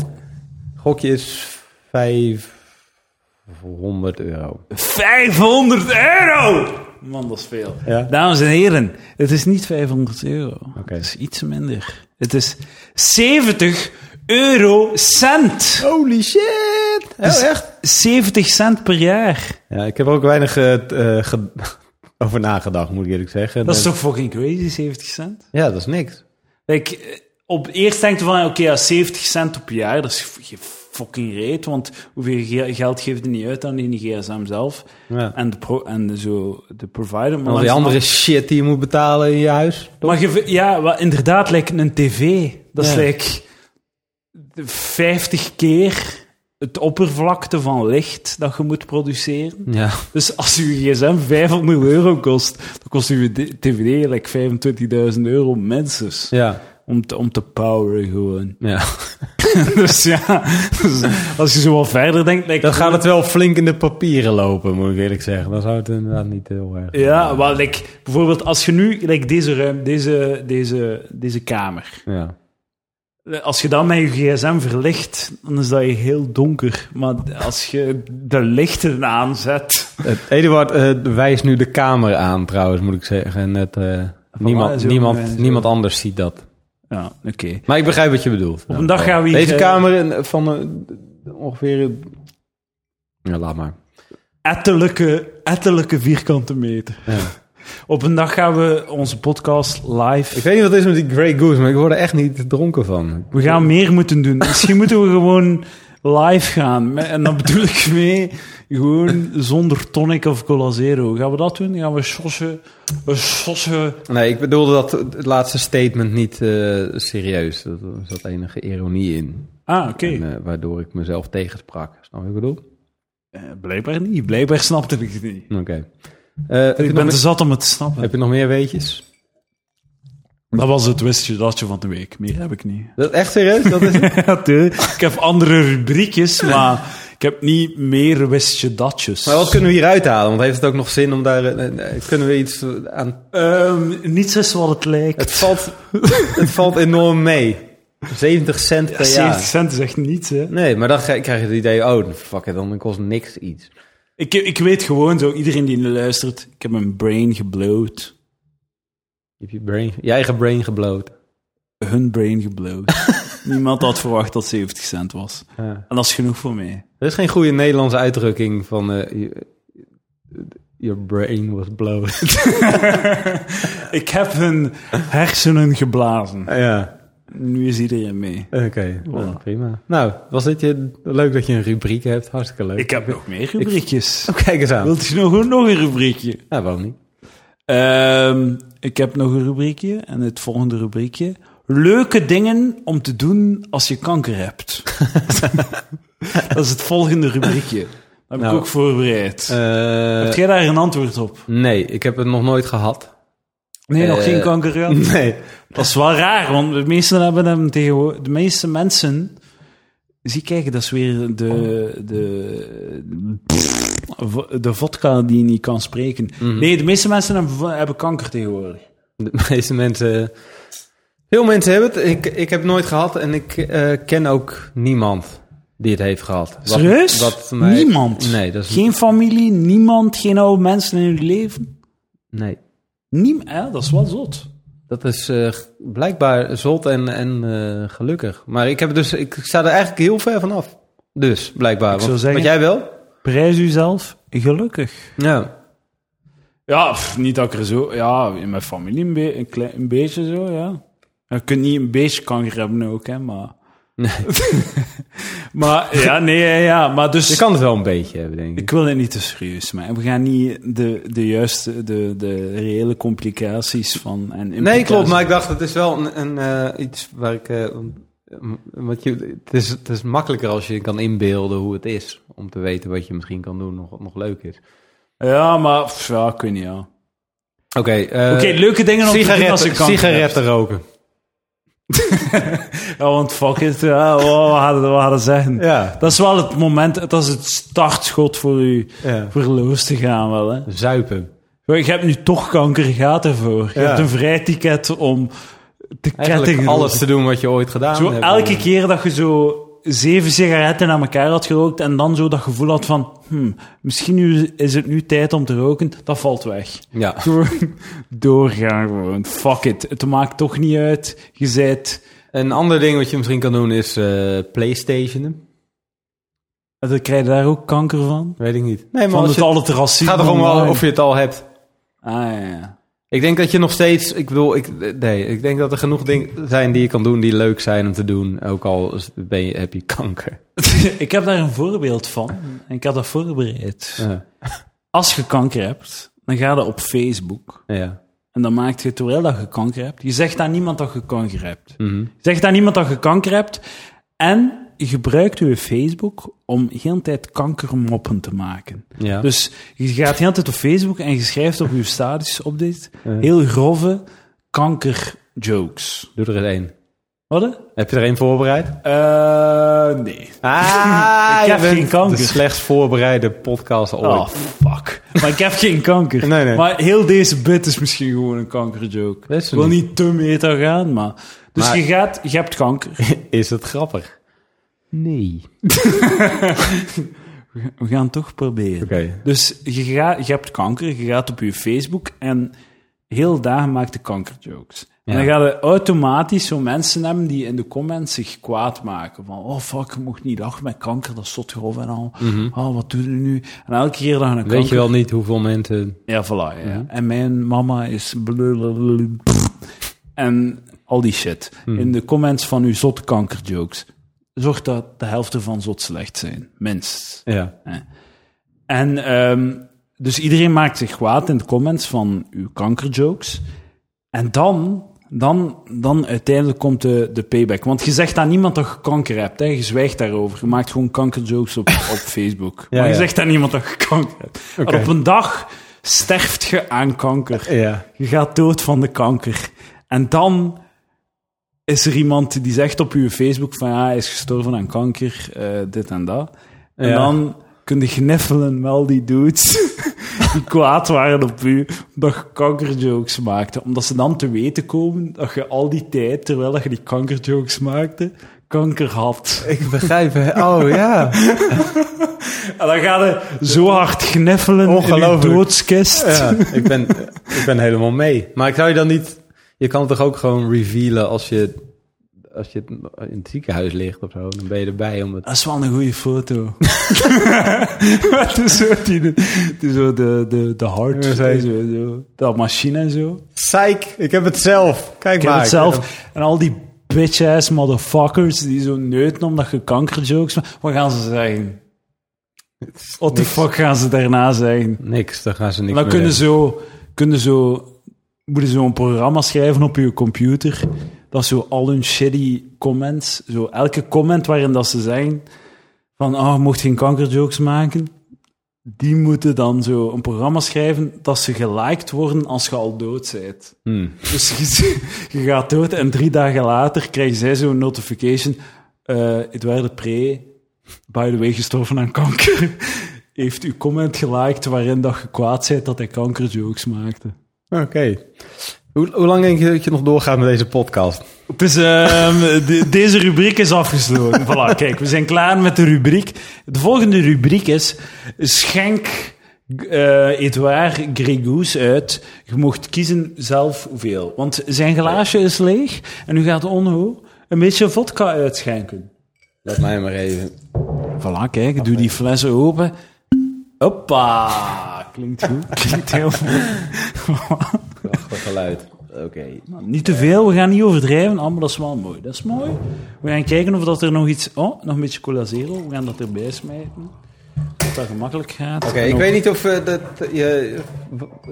gokje is 500 euro. 500 euro! Man, dat is veel. Ja? Dames en heren, het is niet 500 euro. Oké. Het is iets minder. Het is 70 euro cent. Holy shit! Oh, Dus- echt? 70 cent per jaar. Ja, ik heb er ook weinig eh, ge- over nagedacht, moet ik eerlijk zeggen. Dat is En- toch fucking crazy, 70 cent? Ja, dat is niks. Like, eh, op eerst denk je van, oké, ja, 70 cent op jaar, dat is je fucking reet, want hoeveel ge- geld geeft er niet uit aan die gsm zelf Ja. en de, pro en de, zo, de provider. Maar, Al die andere shit die je moet betalen in je huis. toch? Maar je, ja, wat inderdaad, lijkt een tv. Dat is Ja. like 50 keer het oppervlakte van licht dat je moet produceren. Ja. Dus als je gsm 500 euro kost, dan kost je tv like 25.000 euro minstens. Ja. Om te, om te poweren gewoon. ja. dus ja, dus als je zo wat verder denkt... Like, Dan gaat het wel flink in de papieren lopen, moet ik eerlijk zeggen. Dan zou het inderdaad niet heel erg... Ja, maar like, bijvoorbeeld als je nu like, deze, ruim, deze, deze, deze kamer... Ja. Als je dat met je gsm verlicht, dan is dat heel donker. Maar als je de lichten aanzet... Het, Eduard eh, wijst nu de kamer aan, trouwens, moet ik zeggen. En het, eh, niemand, niemand, niemand anders ziet dat. Ja, oké. Maar ik begrijp wat je bedoelt. Op een dag gaan we hier... Deze eh, kamer van ongeveer... Ja, laat maar. Ettelijke, ettelijke vierkante meter. Ja. Op een dag gaan we onze podcast live... Ik weet niet wat het is met die Grey Goose, maar ik word er echt niet dronken van. We gaan meer moeten doen. Misschien moeten we gewoon live gaan. En dan bedoel ik mee, gewoon zonder tonic of cola zero. Gaan we dat doen? Gaan we sossen? We sossen... Nee, ik bedoelde dat het laatste statement niet eh, serieus. Er zat enige ironie in. Ah, oké. Eh, waardoor ik mezelf tegensprak. Snap je wat ik bedoel? Eh, blijkbaar niet. Blijkbaar snapte ik het niet. Oké. Je Ik ben te zat om het te snappen. heb je nog meer weetjes? Dat was het wistje datje van de week. Meer heb ik niet. Dat, echt serieus? Dat is ik heb andere rubriekjes, maar Ik heb niet meer wist je datjes. Maar wat kunnen we hier uithalen? Want heeft het ook nog zin om daar... eh, eh, Kunnen we iets aan... Ehm, niets is wat het lijkt. Het valt, het valt enorm mee. 70 cent per 70 jaar. cent is echt niets, hè. Nee, maar dan krijg je het idee... Oh, fuck it, dan kost niks iets. Ik, ik weet gewoon zo, iedereen die luistert, ik heb mijn brain geblowd. Je hebt je, brain, je eigen brain gebloot. Hun brain geblowd. Niemand had verwacht dat 70 cent was. Ja. En dat is genoeg voor mij. Er is geen goede Nederlandse uitdrukking van... eh, je- your brain was blown. ik heb hun hersenen geblazen. ja, Nu is iedereen mee. oké. nou, prima. Nou, was dit je... Leuk dat je een rubriek hebt. Hartstikke leuk. Ik heb nog meer rubriekjes. Oh, kijk eens aan. Wilt je nog, nog een rubriekje? Ja, waarom niet? Ehm, ik heb nog een rubriekje. En het volgende rubriekje. Leuke dingen om te doen als je kanker hebt. dat is het volgende rubriekje. Dat heb Nou, ik ook voorbereid. Eh, heb jij daar een antwoord op? nee, ik heb het nog nooit gehad. Nee, nog eh, geen kanker gehad? Nee. Dat is wel raar, want de meesten hebben hem tegenwoordig... De meeste mensen... Zie, kijk, dat is weer de... De, de vodka die niet kan spreken. Nee, de meeste mensen hebben, hebben kanker tegenwoordig. De meeste mensen... Veel mensen hebben het. Ik, ik heb het nooit gehad en ik eh, ken ook niemand die het heeft gehad. Serieus? Wat mij- Niemand? Nee, dat is... Geen familie, niemand, geen oude mensen in uw leven? Nee. Niem, ja, dat is wel zot. Dat is eh, blijkbaar zot en, en eh, gelukkig. Maar ik, heb dus, ik sta er eigenlijk heel ver vanaf. Dus, blijkbaar. zou Want, zeggen- want jij wel? Prijs uzelf gelukkig. Ja. Ja, pff, niet dat ik er zo... Ja, in mijn familie een, be- een, klein, een beetje zo, ja. Je kunt niet een beetje kanker hebben ook, hè, maar... Nee. Maar, ja, nee, ja, ja, maar dus... Je kan het wel een beetje hebben, denk ik. Ik wil het niet te serieus maken. We gaan niet de, de juiste, de, de reële complicaties van... En Nee, klopt. Maar ik dacht, het is wel een, een, eh, iets waar ik... eh, wat je, het, is, het is makkelijker als je kan inbeelden hoe het is. Om te weten wat je misschien kan doen nog, nog leuk is. Ja, maar... Ja, ik weet niet, ja. Oké, eh, Oké, leuke dingen om te doen als je sigaretten, kanker sigaretten roken. Ja, want fuck it. Ja, wat we hadden, we hadden zeggen. Ja. Dat is wel het moment, dat is het startschot voor je ja. verloos te gaan wel, hè. Zuipen. Je hebt nu toch kanker, gaat ervoor. Je Ja. hebt een vrijticket om te Eigenlijk kettingen. alles te doen wat je ooit gedaan Zo hebt. elke keer dat je zo zeven sigaretten aan elkaar had gerookt en dan zo dat gevoel had van, hmm, misschien nu, is het nu tijd om te roken, dat valt weg. Ja. Gewoon doorgaan gewoon. Fuck it. Het maakt toch niet uit. Je zijt... Een ander ding wat je misschien kan doen is eh Playstationen. Dan krijg je daar ook kanker van. Weet ik niet. Nee, maar Van het al het het racisme. gaat erom of je het al hebt. Ah, ja. Ik denk dat je nog steeds, ik bedoel, ik, nee, ik denk dat er genoeg dingen zijn die je kan doen die leuk zijn om te doen. Ook al ben je, heb je kanker. ik heb daar een voorbeeld van. En ik had dat voorbereid. Ja. Als je kanker hebt, dan ga je op Facebook. ja. En dan maakt je terwijl dat je kanker hebt. Je zegt aan niemand dat je kanker hebt. Mhm. Je zegt aan niemand dat je kanker hebt. En gebruikt je Facebook om de hele tijd kankermoppen te maken. ja. Dus je gaat de hele tijd op Facebook en je schrijft op je status op dit Ja. heel grove kankerjokes. Doe er eens één. Wat? Heb je er één voorbereid? Eh, nee. Ah, Ik heb geen kanker. De slechtst voorbereide podcast ooit. Oh, fuck. Maar ik heb geen kanker. Nee, nee. Maar heel deze bit is misschien gewoon een kankerjoke. Ik wil niet. niet te meta gaan, maar... Dus Maar- je gaat, je hebt kanker. Is het grappig? Nee. We gaan het toch proberen. Oké. Dus je, gaat, je hebt kanker, je gaat op je Facebook en heel dagen maakt de kankerjokes. En dan ga je automatisch zo mensen hebben die in de comments zich kwaad maken. Van, oh fuck, je mocht niet lachen met kanker, dat is zot grof en al. Oh, wat doe je nu? En elke keer dat je een kanker... Mhm. Weet je wel niet hoeveel mensen... Ja, voilà. Ja. En mijn mama is... En al die shit. In de comments van uw zotte kankerjokes. Zorg dat de helft ervan zot slecht zijn. Minst. Ja. En ehm, dus iedereen maakt zich kwaad in de comments van uw kankerjokes. En dan, dan, dan uiteindelijk komt de, de payback. Want je zegt aan niemand dat je kanker hebt. Hè. Je zwijgt daarover. Je maakt gewoon kankerjokes op, op Facebook. Ja, maar je ja. zegt aan niemand dat je kanker hebt. En op een dag sterft je aan kanker. Ja. Je gaat dood van de kanker. En dan is er iemand die zegt op uw Facebook van ja, hij is gestorven aan kanker, eh, dit en dat. En Ja. dan kun je gniffelen al die dudes die kwaad waren op u, omdat je kankerjokes maakte. Omdat ze dan te weten komen dat je al die tijd, terwijl dat je die kankerjokes maakte, kanker had. Ik begrijp het. Oh ja. En dan ga je zo hard gniffelen in je doodskist. ja ik, ben, ik ben helemaal mee. Maar ik zou je dan niet... Je kan het toch ook gewoon revealen als je, als je in het ziekenhuis ligt of zo. Dan ben je erbij om het... Dat is wel een goede foto. Is zo, die, is zo de, de, de hart, Ja, zo, zo, dat machine en zo. Psych, ik heb het zelf. Kijk Ik heb het zelf. En al die bitch-ass motherfuckers die zo neuten omdat je kankerjokes maakt. Wat gaan ze zeggen? What the fuck gaan ze daarna zeggen? Niks, dan gaan ze niks Dan meer kunnen zeggen. zo, kunnen zo, moeten zo een programma schrijven op je computer. Dat zo al hun shitty comments, zo elke comment waarin dat ze zeggen van, oh, je mocht geen kankerjokes maken. Die moeten dan zo een programma schrijven dat ze geliked worden als je al dood bent. Hmm. Dus je, je gaat dood en drie dagen later krijgen zij zo'n notification. eh Edouard de Pre, by the way, gestorven aan kanker, heeft uw comment geliked waarin dat je kwaad bent dat hij kankerjokes maakte. Oké. Hoe, hoe lang denk je dat je nog doorgaat met deze podcast? Ehm, de- deze rubriek is afgesloten. voilà, kijk, we zijn klaar met de rubriek. De volgende rubriek is schenk eh Edouard Gregous uit. Je mocht kiezen zelf hoeveel. Want zijn glaasje is leeg en u gaat Onno een beetje vodka uitschenken. Laat mij maar even. Voilà, kijk, doe die fles open. Hoppa! Klinkt goed. Klinkt heel Prachtig geluid. Oké. Niet te veel, we gaan niet overdrijven. Ah, maar dat is wel mooi. Dat is mooi. We gaan kijken of dat er nog iets... Oh, nog een beetje cola zero. We gaan dat erbij smijten. Dat dat gemakkelijk gaat. Oké, ik ook- weet niet of eh, dat, je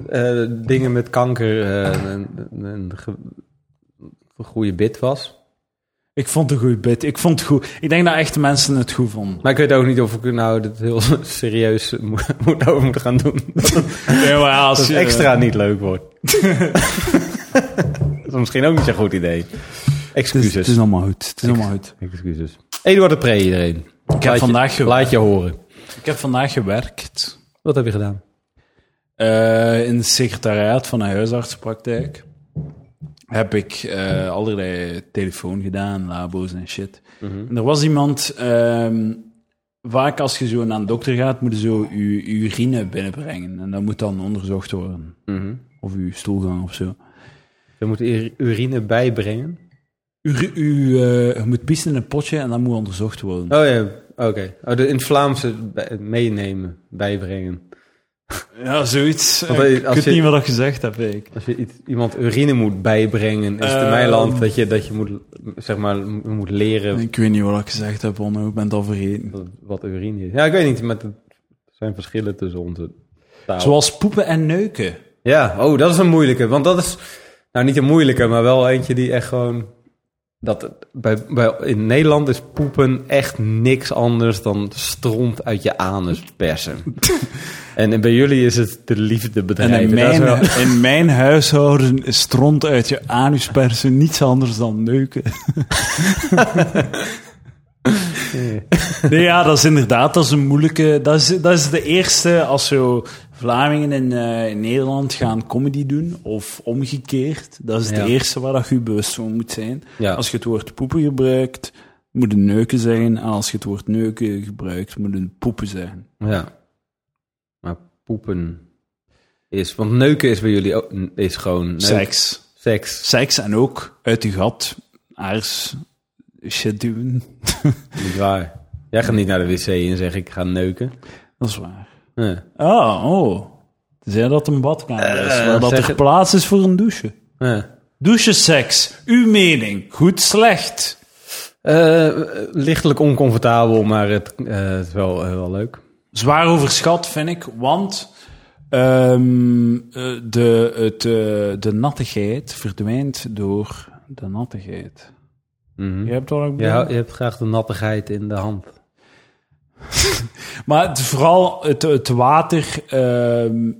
eh, dingen met kanker eh, een, een goede bit was. Ik vond het een goed bit. Ik vond het goed. Ik denk dat echt mensen het goed vonden. Maar ik weet ook niet of ik nou dit heel serieus mo- moet over moeten gaan doen. Maar als het extra niet leuk wordt. dat is misschien ook niet zo'n goed idee. Het is, Excuses. het is allemaal goed. Het is allemaal goed. Excuses. Eduard de Pre, iedereen. Ik heb, vandaag Laat je horen. ik heb vandaag gewerkt Wat heb je gedaan? eh, in het secretariaat van een huisartsenpraktijk. Heb ik eh, allerlei telefoon gedaan, labo's en shit. En er was iemand... ehm, vaak als je zo naar een dokter gaat, moet je zo je, je urine binnenbrengen. En dat moet dan onderzocht worden. Of je stoelgang of zo. Je moet ur- urine bijbrengen. U, u, eh, je moet pissen in een potje en dat moet onderzocht worden. Oh ja, oké. Oh, de, in het Vlaamse bij- meenemen, bijbrengen. Ja, zoiets. Want, ik als weet je- niet wat ik gezegd heb, ik. Als je iets, iemand urine moet bijbrengen, is het in Ehm. mijn land dat je, dat je moet, zeg maar, moet leren Ik weet niet wat ik gezegd heb, Onno. Ik ben het al vergeten. wat, wat urine is. Ja, ik weet niet, maar er zijn verschillen tussen onze taal. Zoals poepen en neuken. Ja, oh, dat is een moeilijke. Want dat is, nou niet een moeilijke, maar wel eentje die echt gewoon... Dat, bij, bij, in Nederland is poepen echt niks anders dan stront uit je anus persen. en bij jullie is het de liefde En bedrijven. in mijn, wel- in mijn huishouden is stront uit je anus persen niets anders dan neuken. Nee, ja, dat is inderdaad dat is een moeilijke... Dat is, dat is de eerste als zo Vlamingen in, eh, in Nederland gaan comedy doen, of omgekeerd. Dat is Ja. de eerste waar dat je bewust van moet zijn. Ja. Als je het woord poepen gebruikt, moet het neuken zijn. En als je het woord neuken gebruikt, moet het poepen zijn. Ja. Maar poepen is... Want neuken is bij jullie ook... Is gewoon... Seks. Seks. Seks en ook uit je gat aars shit doen. Niet waar. Jij gaat niet naar de wc en zegt ik ga neuken. Dat is waar. Ja. Ah, oh. Zei dat een badkamer is, Eh, waar dat er het- plaats is voor een douche. Ja. Doucheseks, uw mening, goed, slecht? Eh, lichtelijk oncomfortabel, maar het, eh, het is wel, eh, wel leuk. Zwaar overschat, vind ik, want ehm, eh, de, het, eh, de nattigheid verdwijnt door de nattigheid. Mhm. Je hebt bedoel? hou- je hebt graag de nattigheid in de hand. Maar het, vooral het, het water ehm,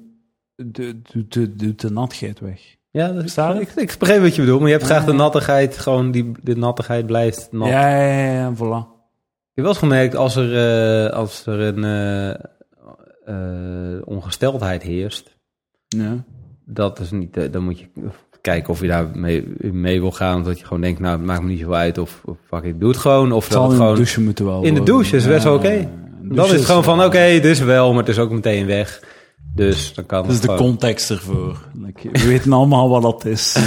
de- doet de, de, de nattigheid weg. Ja, dat is, ik, ik begreep wat je bedoelt, maar je hebt graag de nattigheid, gewoon die de nattigheid blijft nat. Ja, ja, ja, ja, voilà. heb wel eens gemerkt, als er, eh, als er een eh, eh, ongesteldheid heerst, Ja. dat is niet, dan moet je kijken of je daar mee, mee wil gaan. Of dat je gewoon denkt, nou, het maakt me niet zo uit. Of, of fuck it, doe het gewoon. Of dat het in de gewoon... douche moeten wel. In de douche is best wel oké. Dan is het gewoon van, oké, dit is wel, maar het is ook meteen weg. Dus dan kan Dat is het de gewoon. context ervoor. We weten allemaal wat dat is.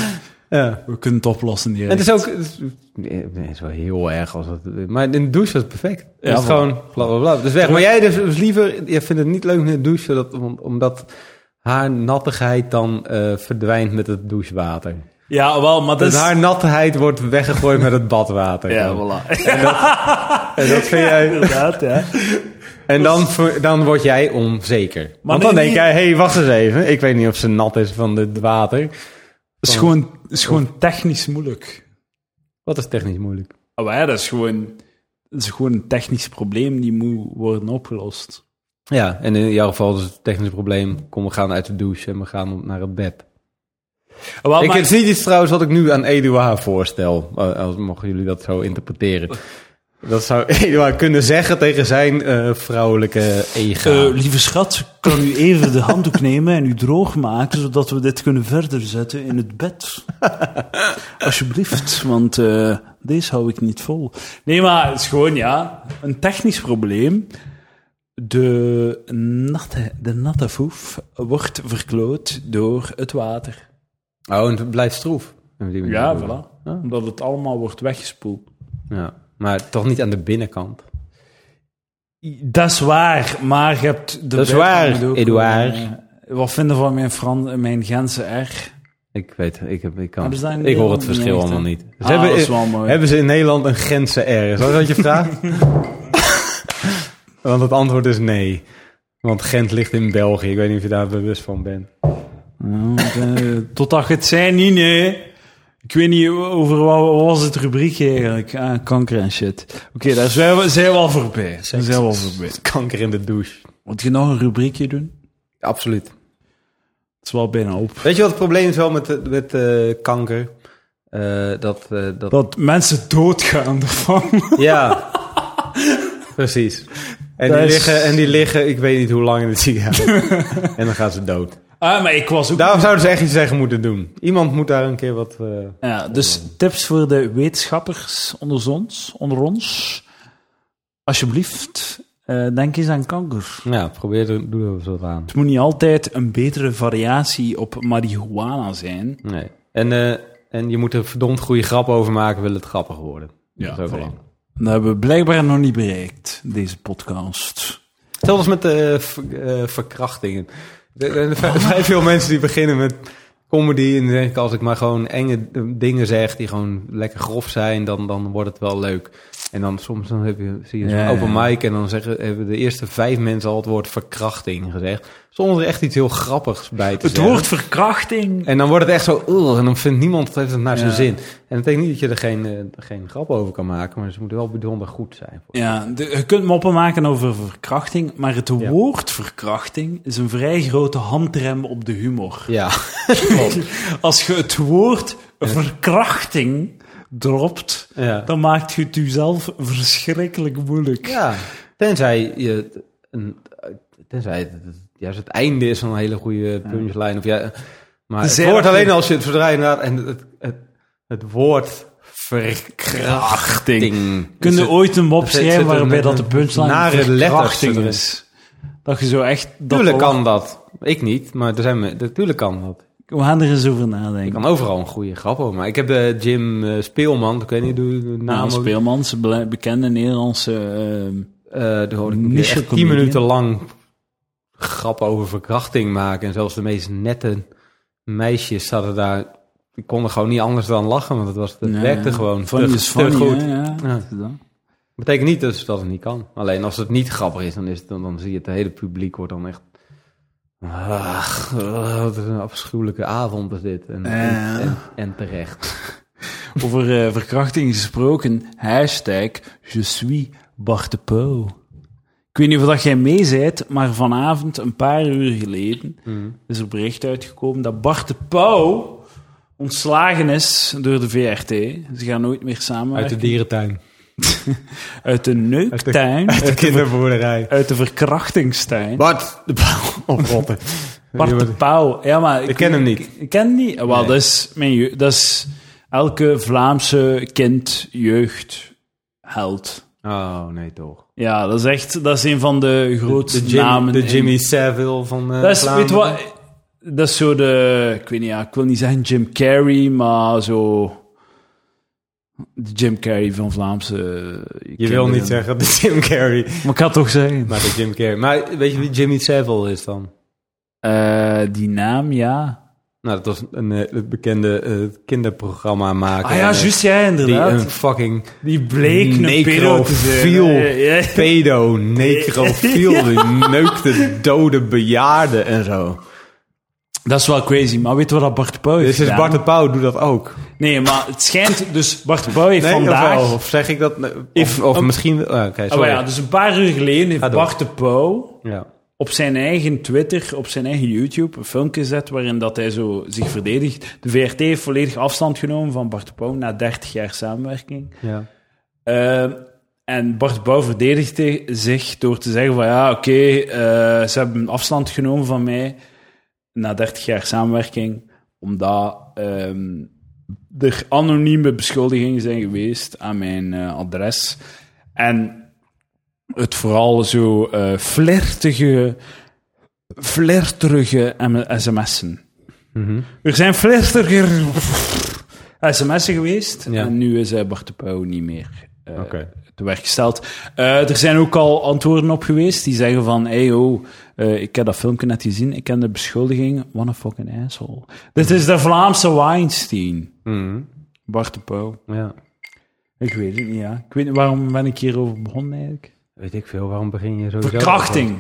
Ja. We kunnen het oplossen hier. En het is ook, het is, nee, het is wel heel erg als het, maar in de douche is het perfect. Ja, het is gewoon bla bla bla. Dus weg. Maar jij dus, dus liever, je vindt het niet leuk in de douche, dat, om- omdat haar nattigheid dan eh, verdwijnt met het douchewater. Ja, wel, maar dat Dus is... haar nattigheid wordt weggegooid met het badwater. Ja, Dan. voilà. En dat vind jij, Inderdaad, ja. en dan, dan word jij onzeker. Want dan nee, denk jij, hé, hey, wacht eens even. Ik weet niet of ze nat is van het water. Het is gewoon, het is gewoon technisch moeilijk. Wat is technisch moeilijk? Oh, ja, dat is gewoon... Dat is gewoon een technisch probleem die moet worden opgelost. Ja, en in jouw geval is het technisch probleem. Kom, we gaan uit de douche en we gaan naar het bed. Oh, ik, maar- het is niet iets trouwens wat ik nu aan Eduard voorstel. eh, Als mogen jullie dat zo interpreteren. Dat zou Eduard kunnen zeggen tegen zijn eh, vrouwelijke ego. Eh, lieve schat, kan u even de handdoek nemen en u droog maken, zodat we dit kunnen verder zetten in het bed? Alsjeblieft, want deze hou ik niet vol. Nee, maar het is gewoon, ja, een technisch probleem. De natte, de natte foef wordt verkloot door het water. oh, en het blijft stroef. Ja, voilà. Omdat het allemaal wordt weggespoeld. Ja, maar toch niet aan de binnenkant. Dat is waar, maar je hebt... De Dat is waar, eh, wat vinden van mijn, Fran mijn Gentse R? Ik weet, ik, heb, ik, kan, ik hoor het verschil allemaal niet. Ah, Ze hebben, mooi. hebben ze in Nederland een Gentse R? Is dat wat je vraagt? Want het antwoord is nee. Want Gent ligt in België. Ik weet niet of je daar bewust van bent. Eh, Totdat je het zei, niet, nee. Ik weet niet over wat, wat was het rubriek eigenlijk. Ah, kanker en shit. Oké, daar zijn we, zijn we al voorbij. Daar zijn we al voorbij. Kanker in de douche. Moet je nog een rubriekje doen? Absoluut. Het is wel bijna op. Weet je wat het probleem is wel met, met eh, kanker? Eh, dat, eh, dat... Dat mensen doodgaan ervan. Ja, precies. En die, is- liggen, en die liggen, ik weet niet hoe lang in het ziekenhuis. en dan gaan ze dood. Ah, maar ik was ook... Daarom zouden ze echt iets tegen moeten doen. Iemand moet daar een keer wat... eh, Ja, dus tips voor de wetenschappers onder ons. Onder ons. Alsjeblieft, eh, denk eens aan kanker. Ja, probeer er, doe er eens wat aan. Het moet niet altijd een betere variatie op marihuana zijn. Nee. En, eh, en je moet er verdomd goede grap over maken, wil het grappig worden. Ja, Dat is ook voilà. Dat hebben we blijkbaar nog niet bereikt, deze podcast. Zelfs met de ver- eh, verkrachtingen. Er er zijn vrij veel mensen die beginnen met comedy. En dan denk ik, als ik maar gewoon enge dingen zeg die gewoon lekker grof zijn, dan, dan wordt het wel leuk. En dan soms dan heb je, zie je zo'n Ja, open ja. mic en dan zeggen, hebben de eerste vijf mensen al het woord verkrachting gezegd. Zonder er echt iets heel grappigs bij te Het zeggen. woord verkrachting. En dan wordt het echt zo, "Ugh," en dan vindt niemand het heeft het naar zijn Ja. zin. En dat betekent niet dat je er geen, eh, geen grap over kan maken, maar ze moeten wel bijzonder goed zijn. Ja, de- je kunt moppen maken over verkrachting, maar het Ja. woord verkrachting is een vrij grote handrem op de humor. Ja, Als je het woord verkrachting dropt, ja. dan maakt je het jezelf verschrikkelijk moeilijk. Ja, tenzij je een, tenzij het, juist het einde is van een hele goede punchline. Of ja, maar het goed. alleen als je het je inderdaad en het, het, het woord verkrachting. Kun je Dus ooit een mop schrijven waarbij dat de punchline nare verkrachting is? Dat je zo echt... Dat Tuurlijk kan dat. Ik niet, maar er zijn me, natuurlijk kan dat. We gaan er eens over nadenken. kan overal een goede grap over maken. Ik heb de Jim eh, Speelman, ik weet niet hoe de naam Nou, ook- Speelmans, be- bekende Nederlandse... Eh, daar hoorde ik Niche tien minuten lang grappen over verkrachting maken. En zelfs de meest nette meisjes zaten daar. Die konden gewoon niet anders dan lachen, want het, was, het werkte gewoon Funny te, funny, goed. Ja. Betekent niet dus dat het niet kan. Alleen als het niet grappig is, dan, is het, dan, dan zie je het hele publiek wordt dan echt... Ach, wat een afschuwelijke avond is dit. En, en, en, en terecht. Over eh, verkrachting gesproken, hashtag je suis Bart de Pauw. Ik weet niet of dat jij mee bent, maar vanavond, een paar uur geleden, Mm. is er bericht uitgekomen dat Bart de Pauw ontslagen is door de VRT. Ze gaan nooit meer Uit samenwerken. de dierentuin. Uit de neuktuin. Uit de Uit de, kinderboerderij. uit de verkrachtingstuin. Wat? De pauw oprotten. Bart de Pauw. Ja, maar Ik ken hem niet. Ik, ik ken hem niet. Wel, Nee. dat, is mijn dat is elke Vlaamse kind, jeugd, held. Oh, nee, toch. Ja, dat is echt dat is een van de grootste De, Jim- namen. de in- Jimmy Savile van eh Dat is, weet wat, dat is zo de, ik weet niet, ja, ik wil niet zeggen Jim Carrey, maar zo de Jim Carrey van Vlaamse Je wil niet zeggen de Jim Carrey. Maar ik kan het toch zeggen. Maar de Jim Carrey. Maar weet je wie Jimmy Savile is dan? Eh, die naam, ja. Nou, dat was een eh, het bekende eh, kinderprogramma maken. Ah ja, juist, ja, Die inderdaad. een fucking Die bleek een pedo te zijn. necrofiel, Ja, ja. pedo, necrofiel. Die neukte dode bejaarden en zo. Dat is wel crazy, maar weet je wat dat Bart Pauw heeft Dus is gedaan? Bart de Pauw doet dat ook. Nee, maar het schijnt... Dus Bart de Pauw heeft Nee, vandaag... of, wel? of zeg ik dat? Of, If- of misschien... ah, Oké, Oh, sorry. ja, dus een paar uur geleden heeft Ga door. Bart de Pauw ja. op zijn eigen Twitter, op zijn eigen YouTube, een filmpje gezet waarin dat hij zo zich verdedigt. De VRT heeft volledig afstand genomen van Bart de Pauw na 30 jaar samenwerking. ja. Eh, en Bart Pauw verdedigde zich door te zeggen van ja, oké, eh, ze hebben afstand genomen van mij na 30 jaar samenwerking, omdat ehm, er anonieme beschuldigingen zijn geweest aan mijn eh, adres. En het vooral zo eh flirtige, flirterige sms'en. Mhm. Er zijn flirtiger sms'en geweest Ja. en nu is eh, Bart de Pauw niet meer Oké. te werk gesteld. Er zijn ook al antwoorden op geweest die zeggen van, hey oh, eh, ik heb dat filmpje net gezien, ik ken de beschuldiging, what a fucking asshole. Dit is de Vlaamse Weinstein, Mhm. Bart de Pauw. Ja. Ik weet het niet, ja. Ik weet niet, waarom ben ik hierover begonnen eigenlijk? Weet ik veel, waarom begin je sowieso... Verkrachting.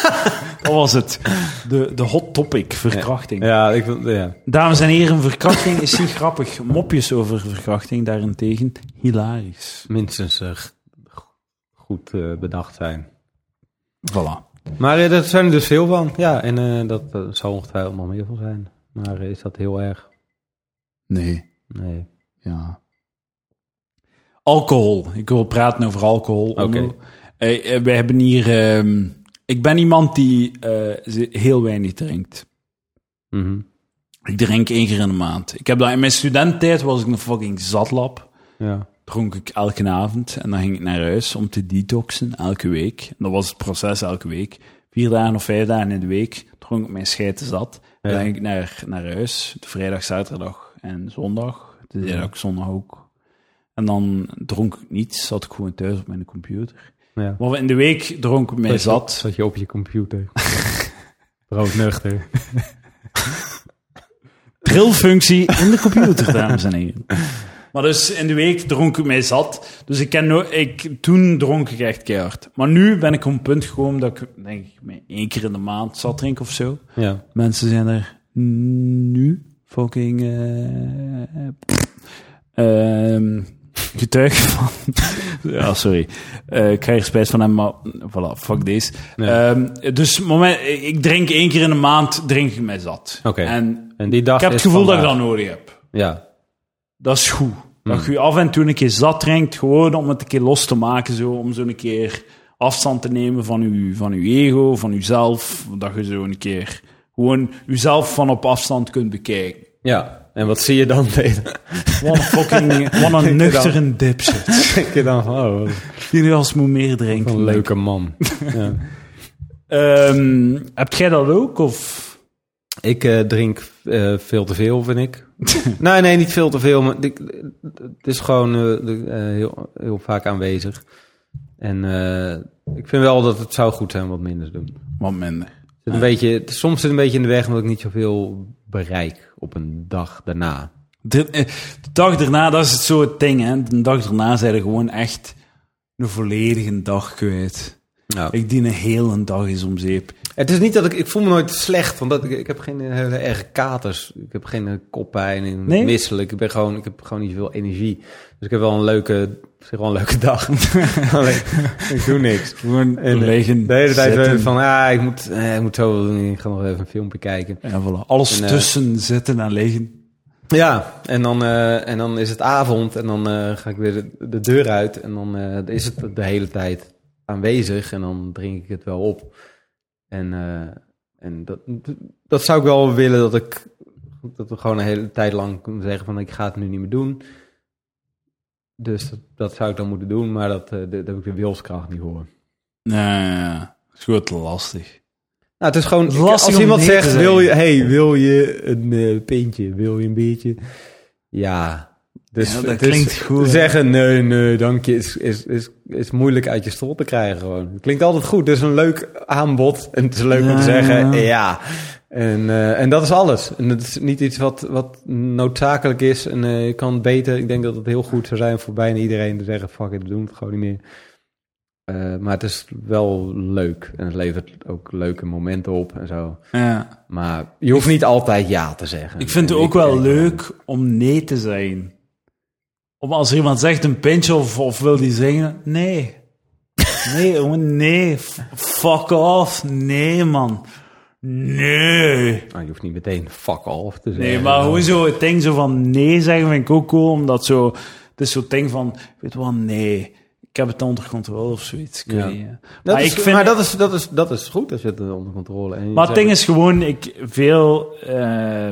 dat was het. De, de hot topic, verkrachting. Ja, ik wil... Ja. Dames en heren, verkrachting is niet grappig. Mopjes over verkrachting daarentegen, hilarisch. Minstens g- goed eh, bedacht zijn. Voilà. Maar eh, er zijn er dus veel van. Ja, en eh, dat eh, zal ongetwijfeld nog meer van zijn. Maar is dat heel erg? Nee, Nee. ja. Alcohol. Ik wil praten over alcohol. Oké. Wij hebben hier... ehm, ik ben iemand die heel weinig drinkt. Mhm. Ik drink één keer in de maand. Ik heb dat in mijn studententijd was ik een fucking zatlap. Ja. Dronk ik elke avond en dan ging ik naar huis om te detoxen elke week. En dat was het proces elke week. Vier dagen of vijf dagen in de week dronk ik mijn scheiden zat. Dan Ja. ging ik naar, naar huis, de vrijdag, zaterdag en zondag. De ik zondag ook. En dan dronk ik niets, zat ik gewoon thuis op mijn computer. ja. Maar in de week dronk ik mij zat. Zat je op je computer. Broodnuchter. Trilfunctie in de computer, dames en heren. Maar dus in de week dronk ik mij zat. Dus ik ken no ik, toen dronk ik echt keihard. Maar nu ben ik op een punt gekomen dat ik, denk ik, één keer in de maand zat drink of zo. Ja. Mensen zijn er nu fucking ehm, getuige van. ja, sorry. Eh, ik krijg er spijt van hem, maar voilà, fuck deze. Ja. Ehm, dus moment, ik drink één keer in de maand, drink ik mij zat. Oké. En En die dag ik heb het gevoel dat ik dat nodig heb. Ja. Dat is goed. Dat Hmm. je af en toe een keer zat drinkt, gewoon om het een keer los te maken, zo, om zo een keer afstand te nemen van je, van uw ego, van jezelf. Dat je zo een keer gewoon jezelf van op afstand kunt bekijken. Ja. En wat zie je dan? Wat een fucking, wat een nuchtere dipshit. Denk je dan van, oh, Die als moet meer drinken. een leuke man. ja. Ehm, heb jij dat ook? Of? Ik eh, drink eh, veel te veel, vind ik. nee, nee, niet veel te veel, maar ik- het is gewoon eh, heel, heel vaak aanwezig. En ik vind wel dat het zou goed zijn wat minder te doen. Wat minder. Zit een beetje, soms zit het een beetje in de weg omdat ik niet zoveel bereik op een dag daarna. De, de dag daarna, dat is het het ding, hè. De dag daarna zijn er gewoon echt een volledige dag kwijt. Nou, Ik die een hele dag is om zeep. Het is niet dat ik, ik voel me nooit slecht, want dat, ik, ik heb geen hele erge katers. Ik heb geen eh, koppijn en Nee? misselijk. Ik ben gewoon, ik heb gewoon niet zoveel energie. Dus ik heb wel een leuke, zeg wel een leuke dag. Alleen, ik doe niks. Gewoon En de-. De hele tijd van, ah, ik moet, eh, ik moet zo, ik ga nog even een filmpje kijken. Ja, voilà. Alles En, eh, tussen zitten en liggen. Ja, en dan, eh, en dan is het avond en dan eh, ga ik weer de, de deur uit en dan eh, is het de hele tijd aanwezig en dan drink ik het wel op. En, eh, en dat, dat zou ik wel willen dat ik dat we gewoon een hele tijd lang kunnen zeggen van ik ga het nu niet meer doen. Dus dat, dat zou ik dan moeten doen, maar dat, eh, daar heb ik de wilskracht niet voor. Nee, ja, dat is goed lastig. Nou, het is gewoon, Het is lastig als iemand zegt, wil je, hey, wil je een eh, pintje, wil je een biertje? Ja. Dus Ja, dat is- klinkt goed. Zeggen nee, nee, dank je, is, is, is, is moeilijk uit je strot te krijgen gewoon. Het klinkt altijd goed, is een leuk aanbod en het is leuk om te zeggen, ja. En, eh, en dat is alles. En het is niet iets wat, wat noodzakelijk is en eh, je kan het beter. Ik denk dat het heel goed zou zijn voor bijna iedereen te zeggen, fuck it, we doen het gewoon niet meer. Eh, maar het is wel leuk en het levert ook leuke momenten op en zo. Ja. Maar je hoeft niet altijd ja te zeggen. Ik vind het ook wel leuk om nee te zijn. Om als iemand zegt een pintje of, of wil die zingen, nee. Nee, gewoon nee. Fuck off. Nee, man. Nee. Nou, je hoeft niet meteen fuck off te zeggen. Nee, maar gewoon zo het ding zo van nee zeggen vind ik ook cool, omdat zo, het is zo'n ding van, weet wat, nee, ik heb het onder controle of zoiets. Ik Ja. weet niet, hè. Dat maar is, ik vind, maar dat is, dat, is, dat is goed als je het onder controle je Maar het ding is gewoon, ik veel, eh,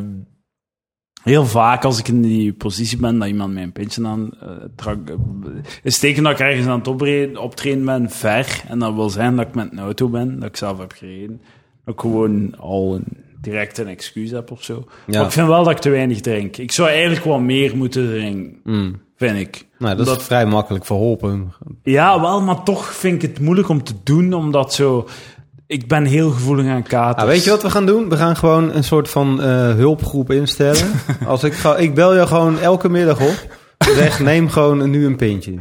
heel vaak als ik in die positie ben dat iemand mij een pintje aan eh eh, is teken dat ik ergens aan het optreden, ben, ver. En dat wil zijn dat ik met een auto ben, dat ik zelf heb gereden. Dat ik gewoon al een, direct een excuus heb of zo. Ja. Maar ik vind wel dat ik te weinig drink. Ik zou eigenlijk wat meer moeten drinken, Mm. vind ik. Nou, dat, Dat- is vrij makkelijk verholpen. Ja, wel, maar toch vind ik het moeilijk om te doen, omdat zo... Ik ben heel gevoelig aan katers. Ah, weet je wat we gaan doen? We gaan gewoon een soort van eh, hulpgroep instellen. Als ik, ga, ik bel je gewoon elke middag op. Zeg, neem gewoon nu een pintje.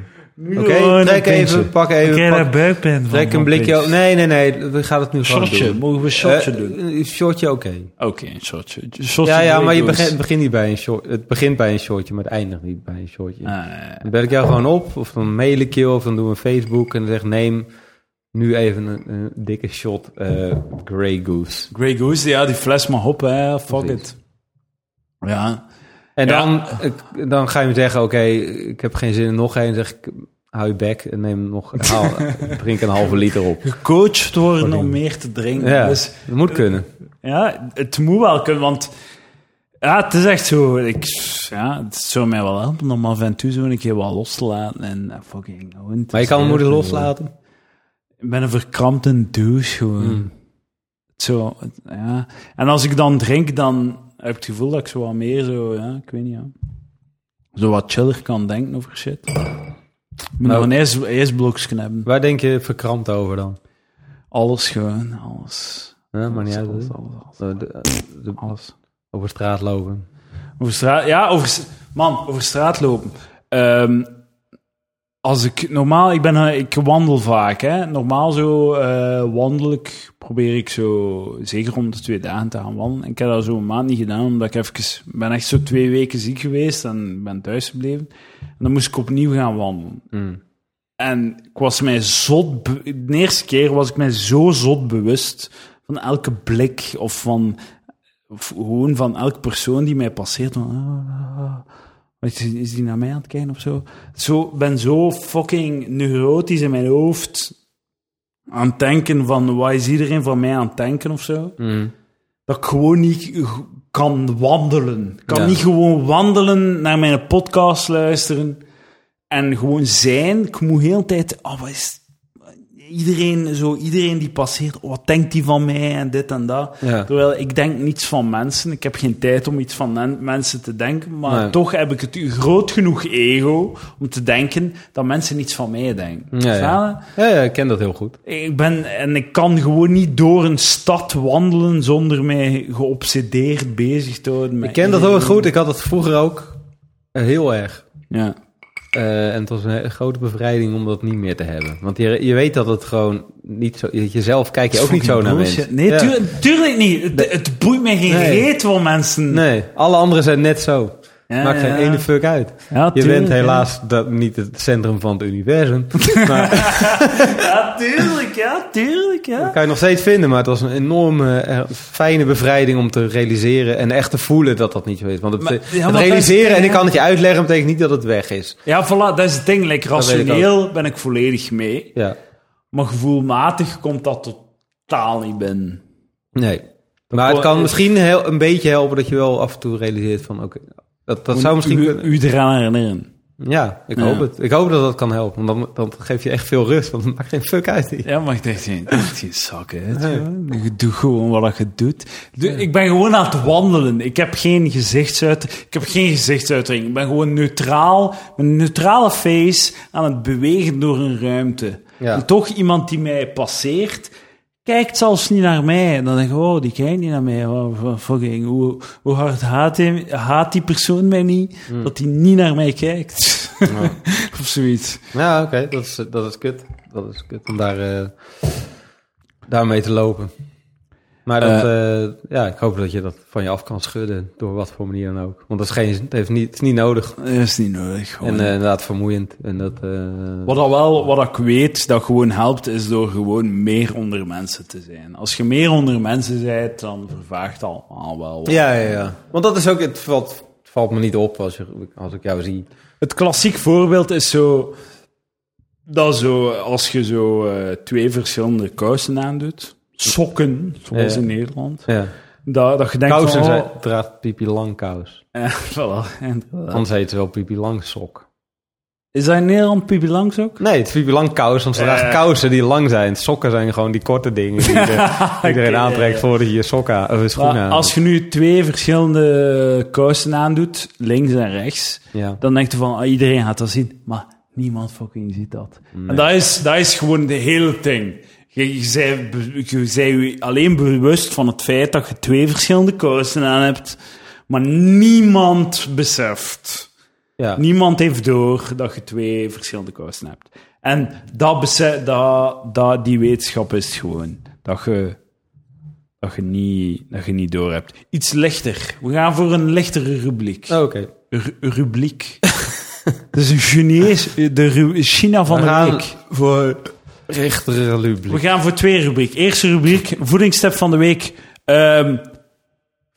Oké, Gewoon trek een even, pintje. pak Ik even. heb pak- buikpijn van. trek een blikje. pintjes. Nee, nee, nee. We gaan het nu gewoon Shotje, doen. mogen we een shotje Eh, doen? Een shotje, oké. Oké, een shotje. Shotje Ja, ja, maar je begint, niet bij een short. Het begint bij een shortje, maar het eindigt niet bij een shortje. Ah, Dan bel ik jou gewoon op, of dan mail ik je, of dan doen we Facebook en dan zeg neem nu even een, een dikke shot eh Grey Goose. Grey Goose, ja, die fles mag op, hè. Fuck Precies. it. Ja. En dan, dan ga je me zeggen, oké, ik heb geen zin in nog één. Zeg ik, hou je bek en neem nog, haal, drink een halve liter op. Gecoacht worden om meer te drinken. Ja, Dus, dat moet kunnen. ja, het moet wel kunnen, want... Ja, het is echt zo... Ik, ja, het zou mij wel helpen om af en toe zo een keer wat los te laten. En eh, fucking... Maar je kan hem moeilijk loslaten. Ik ben een verkrampte douche gewoon. Mm. Zo, ja. En als ik dan drink, dan heb ik het gevoel dat ik zo wat meer zo, ja, ik weet niet, ja. Zo wat chiller kan denken over shit. Ik moet Nou- nog een ijs, ijsblokje hebben. Waar denk je verkrampt over dan? Alles gewoon, alles. Ja, maar niet uit. alles, alles, alles, De- de- de- alles. over straat lopen. Over straat, ja, over, man, over straat lopen. Ehm, als ik normaal, ik ben, eh, ik wandel vaak, hè. Normaal zo eh, wandel ik, probeer ik zo, zeker om de twee dagen te gaan wandelen. En ik heb dat zo een maand niet gedaan, omdat ik even, ben echt zo twee weken ziek geweest en ben thuis gebleven. En dan moest ik opnieuw gaan wandelen. Mm. En ik was mij zot... De eerste keer was ik mij zo zot bewust van elke blik of van... Of gewoon van elke persoon die mij passeert. Van, ah, ah, ah. Is, is die naar mij aan het kijken of zo? Zo ben zo fucking neurotisch in mijn hoofd aan het denken van... Wat is iedereen van mij aan het denken of zo? Mm. dat ik gewoon niet kan wandelen. Ik kan Ja. niet gewoon wandelen, naar mijn podcast luisteren en gewoon zijn. Ik moet heel de tijd... Oh, wat is... Iedereen, zo, iedereen die passeert, oh, wat denkt die van mij en dit en dat. Ja. Terwijl ik denk niets van mensen. Ik heb geen tijd om iets van men- mensen te denken. Maar Nee. toch heb ik het groot genoeg ego om te denken dat mensen niets van mij denken. Ja, ja. Ja, ja, ik ken dat heel goed. Ik ben, en ik kan gewoon niet door een stad wandelen zonder mij geobsedeerd bezig te houden. Ik ken dat heel goed. Ik had het vroeger ook eh, heel erg. Ja. Eh, en het was een grote bevrijding om dat niet meer te hebben. Want je, je weet dat het gewoon niet zo... Jezelf kijk je ook niet zo naar mensen. Nee, Ja. tuurlijk niet. Het, het boeit mij geen Nee. reet van mensen. Nee, alle anderen zijn net zo. Ja, Maakt geen ja. ene fuck uit. Ja, Je bent helaas dat, niet het centrum van het universum. maar Ja, tuurlijk, ja, tuurlijk, ja. dat kan je nog steeds vinden. Maar het was een enorme eh, fijne bevrijding om te realiseren en echt te voelen dat dat niet zo is. Want het, Maar- het realiseren, en ik kan het je uitleggen, betekent niet dat het weg is. Ja, voilà, dat is het ding. Like, ik rationeel ben ik volledig mee. Ja. Maar gevoelmatig komt dat totaal niet binnen. Nee. Maar het kan misschien heel, een beetje helpen dat je wel af en toe realiseert van oké, dat, dat zou misschien u, eraan herinneren. Ja, ik Ja. hoop het. Ik hoop dat dat kan helpen. Want dan, dan geef je echt veel rust. Want het maakt geen fuck uit. hier. Ja, maar ik dacht, geen, geen zak uit. joh. Je doet gewoon wat je doet. Doe- Ik ben gewoon aan het wandelen. Ik heb geen gezichtsuiting. Ik heb geen gezichtsuiting. Ik ben gewoon neutraal, met een neutrale face aan het bewegen door een ruimte. Ja. En toch iemand die mij passeert, kijkt zelfs niet naar mij. En dan denk ik, oh, die kijkt niet naar mij. Oh, fucking, hoe, hoe hard haat, hij, haat die persoon mij niet, dat hij niet naar mij kijkt. of zoiets. Ja, oké. Dat, is, dat is kut. Dat is kut om daar, eh, daarmee te lopen. Maar dat, eh, ja, ik hoop dat je dat van je af kan schudden. Door wat voor manier dan ook. Want dat is, geen, het heeft niet, het is niet nodig. Dat is niet nodig. gewoon. En eh, inderdaad vermoeiend. En dat, eh, Wat dat wel, wat ik weet dat gewoon helpt, is door gewoon meer onder mensen te zijn. Als je meer onder mensen bent, dan vervaagt allemaal wel. ja, ja, ja. Want dat is ook, het valt, het valt me niet op als, je, als ik jou zie. Het klassiek voorbeeld is zo, dat zo, als je zo eh, twee verschillende kousen aandoet, sokken, zoals in Nederland, Ja. dat, dat je denkt Kousen van, oh, draagt Pipi Lang kous. voilà. Anders heet ze wel Pipi Lang sok. Is dat in Nederland Pipi Langs ook? Nee, het is Pipi Lang kous, want ze draagt kousen die lang zijn. Sokken zijn gewoon die korte dingen die iedereen, aantrekt voordat je je sokken of je schoenen Maar aan. als je nu twee verschillende kousen aandoet, links en rechts, Ja. dan denk je van, ah, iedereen gaat dat zien. Maar niemand fucking ziet dat. En dat is, dat is gewoon de hele ding. Je, je, zei, je zei je alleen bewust van het feit dat je twee verschillende kousen aan hebt, maar niemand beseft. Ja. Niemand heeft door dat je twee verschillende kousen hebt. En dat besef, dat, dat, die wetenschap is gewoon. Dat je, dat je, niet, dat je niet door hebt. Iets lichter. We gaan voor een lichtere rubriek. Oh, Oké. Ru- rubriek. Dat is een Chinees, de China van de week. voor rechtere We gaan voor twee rubriek. Eerste rubriek, voedingstip van de week. Ehm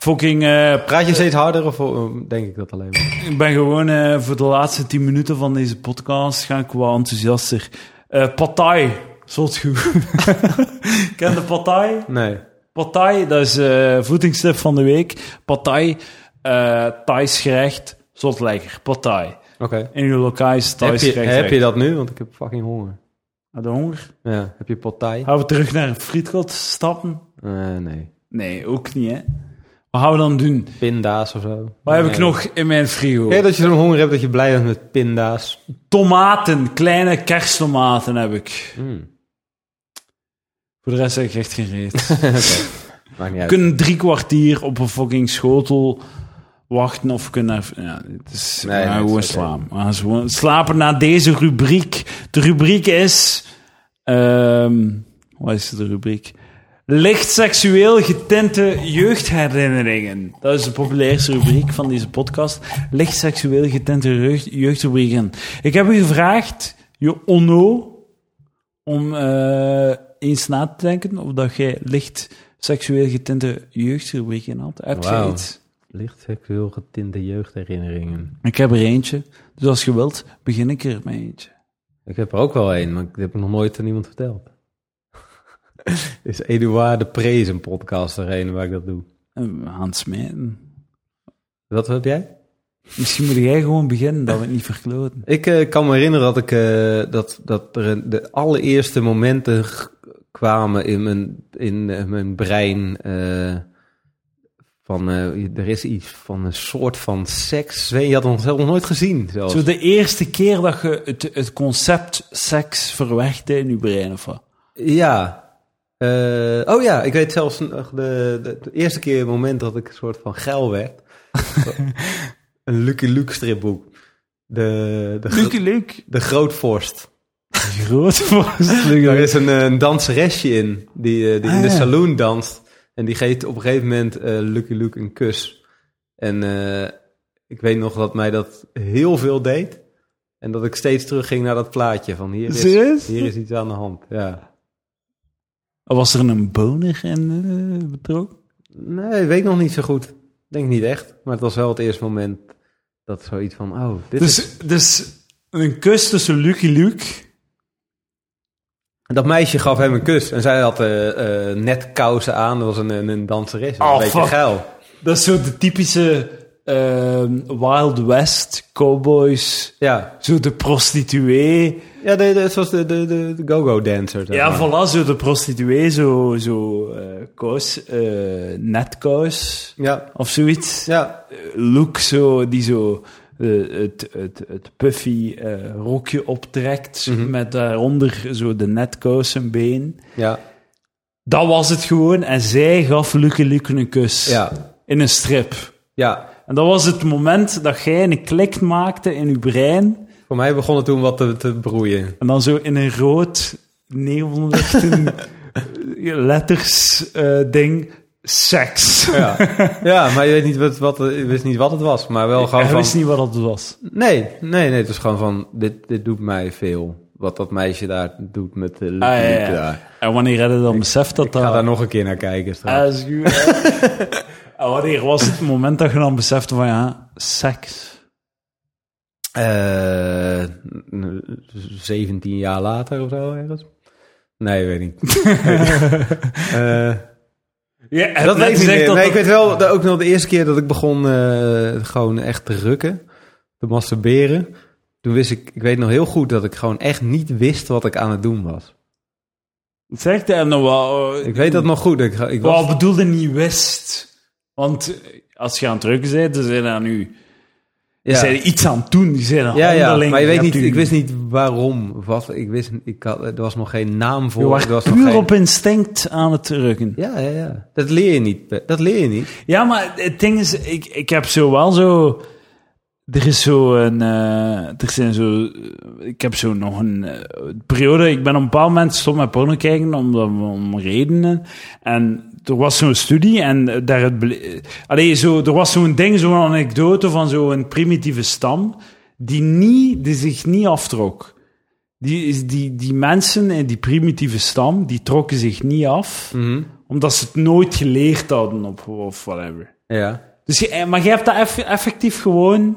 fucking, eh, Praat je steeds harder of eh, denk ik dat alleen maar? ik ben gewoon eh, voor de laatste tien minuten van deze podcast ga ik wel enthousiaster. Pattaya, zot goed. Ken de Pattaya? Nee. Pattaya, dat is voedingstip van de week. Pattaya, eh Thais gerecht, zot lekker. Pattaya. Oké. In uw lokaal Heb, Thais je, gerecht. heb je dat nu? Want ik heb fucking honger. Had je honger? Ja. Heb je potij? Gaan we terug naar het frietkot stappen? Eh, nee. Nee, ook niet, hè. Wat gaan we dan doen? Pinda's of zo? Wat heb ik nog in mijn frigo? Kijk dat je zo'n honger hebt dat je blij bent met pinda's. Tomaten, kleine kersttomaten heb ik. Mm. Voor de rest heb ik echt geen reet. Maakt niet uit. kunnen drie kwartier op een fucking schotel wachten of kunnen... even- Ja, het is, Nee, gewoon slapen. Gewoon slapen na deze rubriek. De rubriek is... ehm wat is de rubriek? Licht seksueel getinte jeugdherinneringen. Dat is de populairste rubriek van deze podcast. Licht seksueel getinte jeugd, jeugdrubrieken. Ik heb u gevraagd, je onno, om eh, eens na te denken of dat jij licht seksueel getinte jeugdrubrieken had. Heb iets? Licht seksueel getinte jeugdherinneringen. Ik heb er eentje. Dus als je wilt, begin ik er met eentje. Ik heb er ook wel een, maar ik heb nog nooit aan iemand verteld. is Eduard de Prees een podcast er een waar ik dat doe? En we gaan het smijten. Wat heb jij? Misschien moet jij gewoon beginnen, dat we het niet verkloten. Ik eh, kan me herinneren dat, ik, eh, dat, dat er de allereerste momenten kwamen in mijn, in eh, mijn brein. Van eh, er is iets van een soort van seks. Weet Je had het nog nooit gezien. Zelfs. Zo de eerste keer dat je het, het concept seks verwerkte in je brein, of wat? Ja. Eh, oh ja, ik weet zelfs de, de, de eerste keer het moment dat ik een soort van geil werd. een Lucky Luke stripboek. De, de, gro- Luke, de Grootvorst. Groot vast. Daar is een, eh, een danseresje in, die, die in Ah, de ja. saloon danst. En die geeft op een gegeven moment eh, Lucky Luke een kus. En eh, ik weet nog dat mij dat heel veel deed. En dat ik steeds terugging naar dat plaatje van hier is, Serieus? hier is iets aan de hand. Ja. Was er een boner in eh, betrokken? Nee, ik weet nog niet zo goed. Ik Denk niet echt. Maar het was wel het eerste moment dat zoiets van, oh, dit is... Dus, dus een kus tussen Lucky Luke. En dat meisje gaf hem een kus. En zij had eh, eh, net kousen aan. Dat was een, een, een danseres. Oh, een beetje fuck. geil. Dat is zo de typische ehm, Wild West cowboys. Ja, Zo de prostituee. ja de, de, zoals de, de, de, go-go dancer. Ja, maar. voilà, zo de prostituee. Zo, zo eh kous, eh netkous Ja, of zoiets. ja, Look zo, die zo eh, het, het, het puffy eh, rokje optrekt. Mhm. Met daaronder zo de netkousenbeen. ja, Dat was het gewoon. En zij gaf Lucky Luke een kus. ja, In een strip. ja. En dat was het moment dat jij een klik maakte in je brein. Voor mij begon het toen wat te, te broeien. En dan zo in een rood neonlichten letters eh, ding. Seks. Ja, ja maar je, weet niet wat, wat, je wist niet wat het was. Maar wel gewoon Ik van... wist niet wat dat was. Nee, nee, nee. Het was gewoon van, dit, dit doet mij veel. Wat dat meisje daar doet met de Ah, ja, ja. liep daar. En wanneer had je dan beseft dat Ik ga daar nog een keer naar kijken straks. Ah? En wanneer was het moment dat je dan besefte van ja, seks? Eh, n- 17 jaar later of zo ergens? Nee, weet niet. Eh, Ja, dat weet ik niet dat Nee, dat- ik weet wel, de- ook nog de eerste keer dat ik begon eh, gewoon echt te rukken, te masturberen. Toen wist ik, ik weet nog heel goed dat ik gewoon echt niet wist wat ik aan het doen was. Zegt hij nog wel... Ik weet dat nog goed. Ik, ik was, Wat bedoelde niet wist? Want als je aan het drukken bent, dan zijn daar nu... Die zijn er iets aan het doen, die zijn een Ja, ja, maar je weet niet, ik wist niet waarom. Wat, ik wist, ik had, er was nog geen naam voor. Je er was was nog puur geen- op instinct aan het drukken. Ja, ja, ja. Dat leer je niet. Dat leer je niet. Ja, maar het ding is, ik, ik heb zo wel zo... Er is zo een... eh, er zijn zo... Ik heb zo nog een eh, periode... Ik ben op een bepaald moment gestopt met porno kijken om, om redenen. En er was zo'n studie en daar... Het ble- Allee, zo, er was zo'n ding, zo'n anekdote van zo'n primitieve stam die, niet, die zich niet aftrok. Die, die, die mensen in die primitieve stam, die trokken zich niet af, omdat ze het nooit geleerd hadden op, of whatever. Ja. Dus je, eh, maar je hebt dat eff- effectief gewoon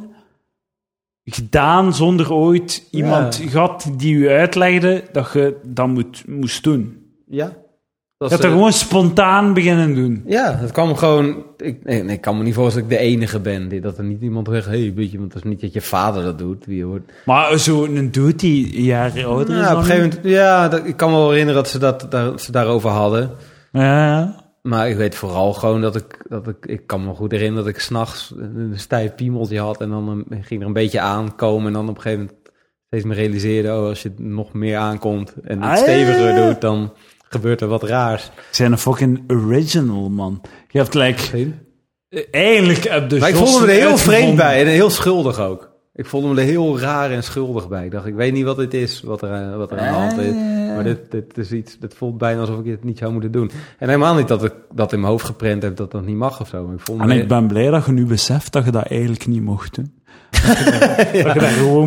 gedaan zonder ooit iemand Ja. gehad die je uitlegde dat je dat moet, moest doen. Ja. Dat dat eh, gewoon spontaan beginnen doen. Ja, het kwam gewoon... Ik, nee, nee, ik kan me niet voorstellen dat ik de enige ben. die- Dat er niet iemand zegt... Hey, weet je, want het is niet dat je vader dat doet. Wie hoort. Maar zo'n dude die jaren ouder is Ja, op dan een gegeven moment... Ja, dat, ik kan me wel herinneren dat ze, dat, dat ze daarover hadden. Ja, ja. Maar ik weet vooral gewoon dat ik... Dat ik, ik kan me goed herinneren dat ik s'nachts een stijf piemeltje had... en dan een- ging er een beetje aankomen... en dan op een gegeven moment steeds meer realiseerde... oh, als je nog meer aankomt en Ah, het ja, ja, steviger ja. doet... dan gebeurt er wat raars. Zijn een fucking original, man. Je hebt like... eh, Eigenlijk heb de Maar ik voelde me er heel vreemd bij en heel schuldig ook. Ik voelde me er heel raar en schuldig bij. Ik dacht, ik weet niet wat dit is, wat er, eh, wat er aan de hand is. Ah. Maar dit, dit is iets, dit voelt bijna alsof ik het niet zou moeten doen. En helemaal niet dat ik dat in mijn hoofd geprent heb dat dat niet mag of zo. Maar ik voelde En me... ik ben blij dat je nu beseft dat je dat eigenlijk niet mocht doen.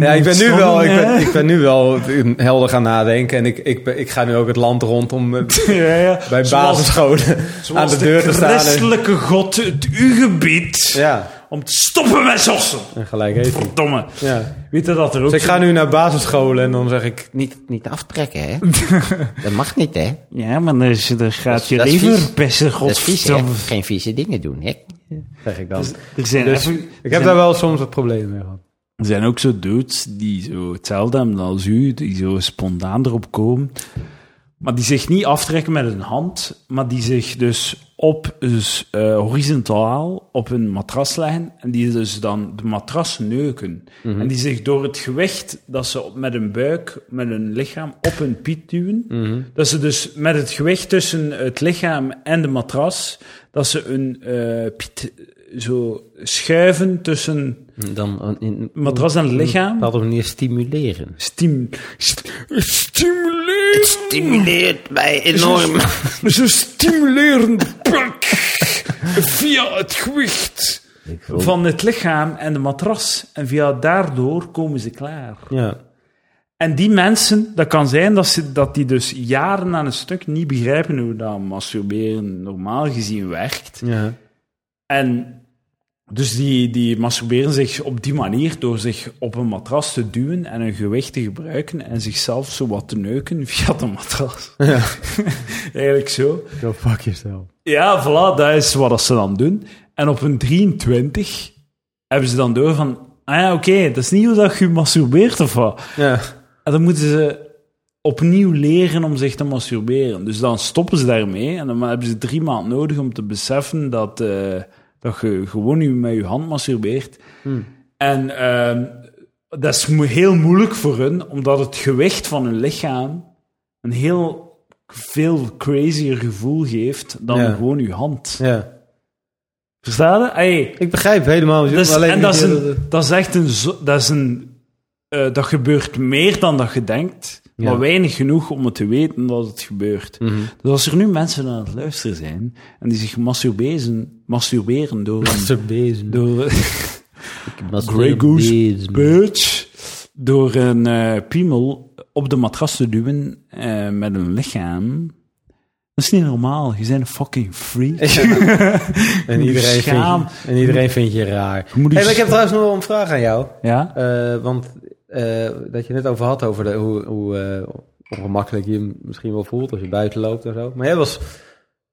Ja, ik ben, nu wel, ik, ben, ik ben nu wel helder gaan nadenken. En ik, ik, ik ga nu ook het land rond om eh, Ja, ja. bij basisscholen aan de deur te staan. En, christelijke god het uw gebied ja, om te stoppen met sossen. en gelijk heeft. Verdomme. Ja. Weet je dat er ook Dus ik ga nu naar basisscholen en dan zeg ik... Niet, niet aftrekken, hè? dat mag niet, hè? Ja, maar dan dan gaat je dat is leven vies. Dat hè? godverdomme. Geen vieze dingen doen, hè? Zeg ik dan. Er zijn, Dus even- ik er heb zijn- daar wel soms wat problemen mee gehad. Er zijn ook zo dudes die zo hetzelfde hebben als u, die zo spontaan erop komen. Maar die zich niet aftrekken met een hand, maar die zich dus op, dus, eh, horizontaal op een matras leggen en die dus dan de matras neuken. En die zich door het gewicht dat ze op- met hun buik, met hun lichaam op hun piet duwen, dat ze dus met het gewicht tussen het lichaam en de matras, dat ze een eh, piet zo schuiven tussen Dan in matras en het lichaam. op een bepaalde manier stimuleren. Stim, st- stimuleren. Stimuleert mij enorm. Ze stimuleren via het gewicht. Van het lichaam en de matras. En via daardoor komen ze klaar. Ja. En die mensen, dat kan zijn dat, ze, dat die dus jaren aan een stuk niet begrijpen hoe dat masturberen normaal gezien werkt. Ja. En dus die, die masturberen zich op die manier door zich op een matras te duwen en hun gewicht te gebruiken en zichzelf zo wat te neuken via de matras. Ja. Eigenlijk zo. Go fuck yourself. Ja, voilà, dat is wat ze dan doen. En op hun 23 hebben ze dan door van, ah ja, oké, dat is niet hoe dat je masturbeert of wat. Ja. En dan moeten ze opnieuw leren om zich te masturberen. Dus dan stoppen ze daarmee en dan hebben ze drie maanden nodig om te beseffen dat, eh, dat je gewoon nu met je hand masturbeert. En ehm, dat is heel moeilijk voor hun, omdat het gewicht van hun lichaam een heel veel crazier gevoel geeft dan Ja. gewoon je hand. ja. Versta je? Hey, Ik begrijp helemaal. dat is, alleen en dat is, een, dat is echt een... Dat, is een eh, dat gebeurt meer dan dat je denkt. Maar weinig genoeg om het te weten dat het gebeurt. Mhm. Dus als er nu mensen aan het luisteren zijn en die zich masturberen, masturberen door een... Masturbezen. door, Grey Goose Birch, door een eh, piemel op de matras te duwen eh, met een lichaam... Dat is niet normaal. Je bent een fucking freak. En iedereen, vindt je, en iedereen vindt je raar. Hey, ik heb trouwens nog wel een vraag aan jou. Ja? Eh, want eh, dat je net over had, over de, hoe, hoe eh, ongemakkelijk je je misschien wel voelt als je buiten loopt en zo. Maar jij was...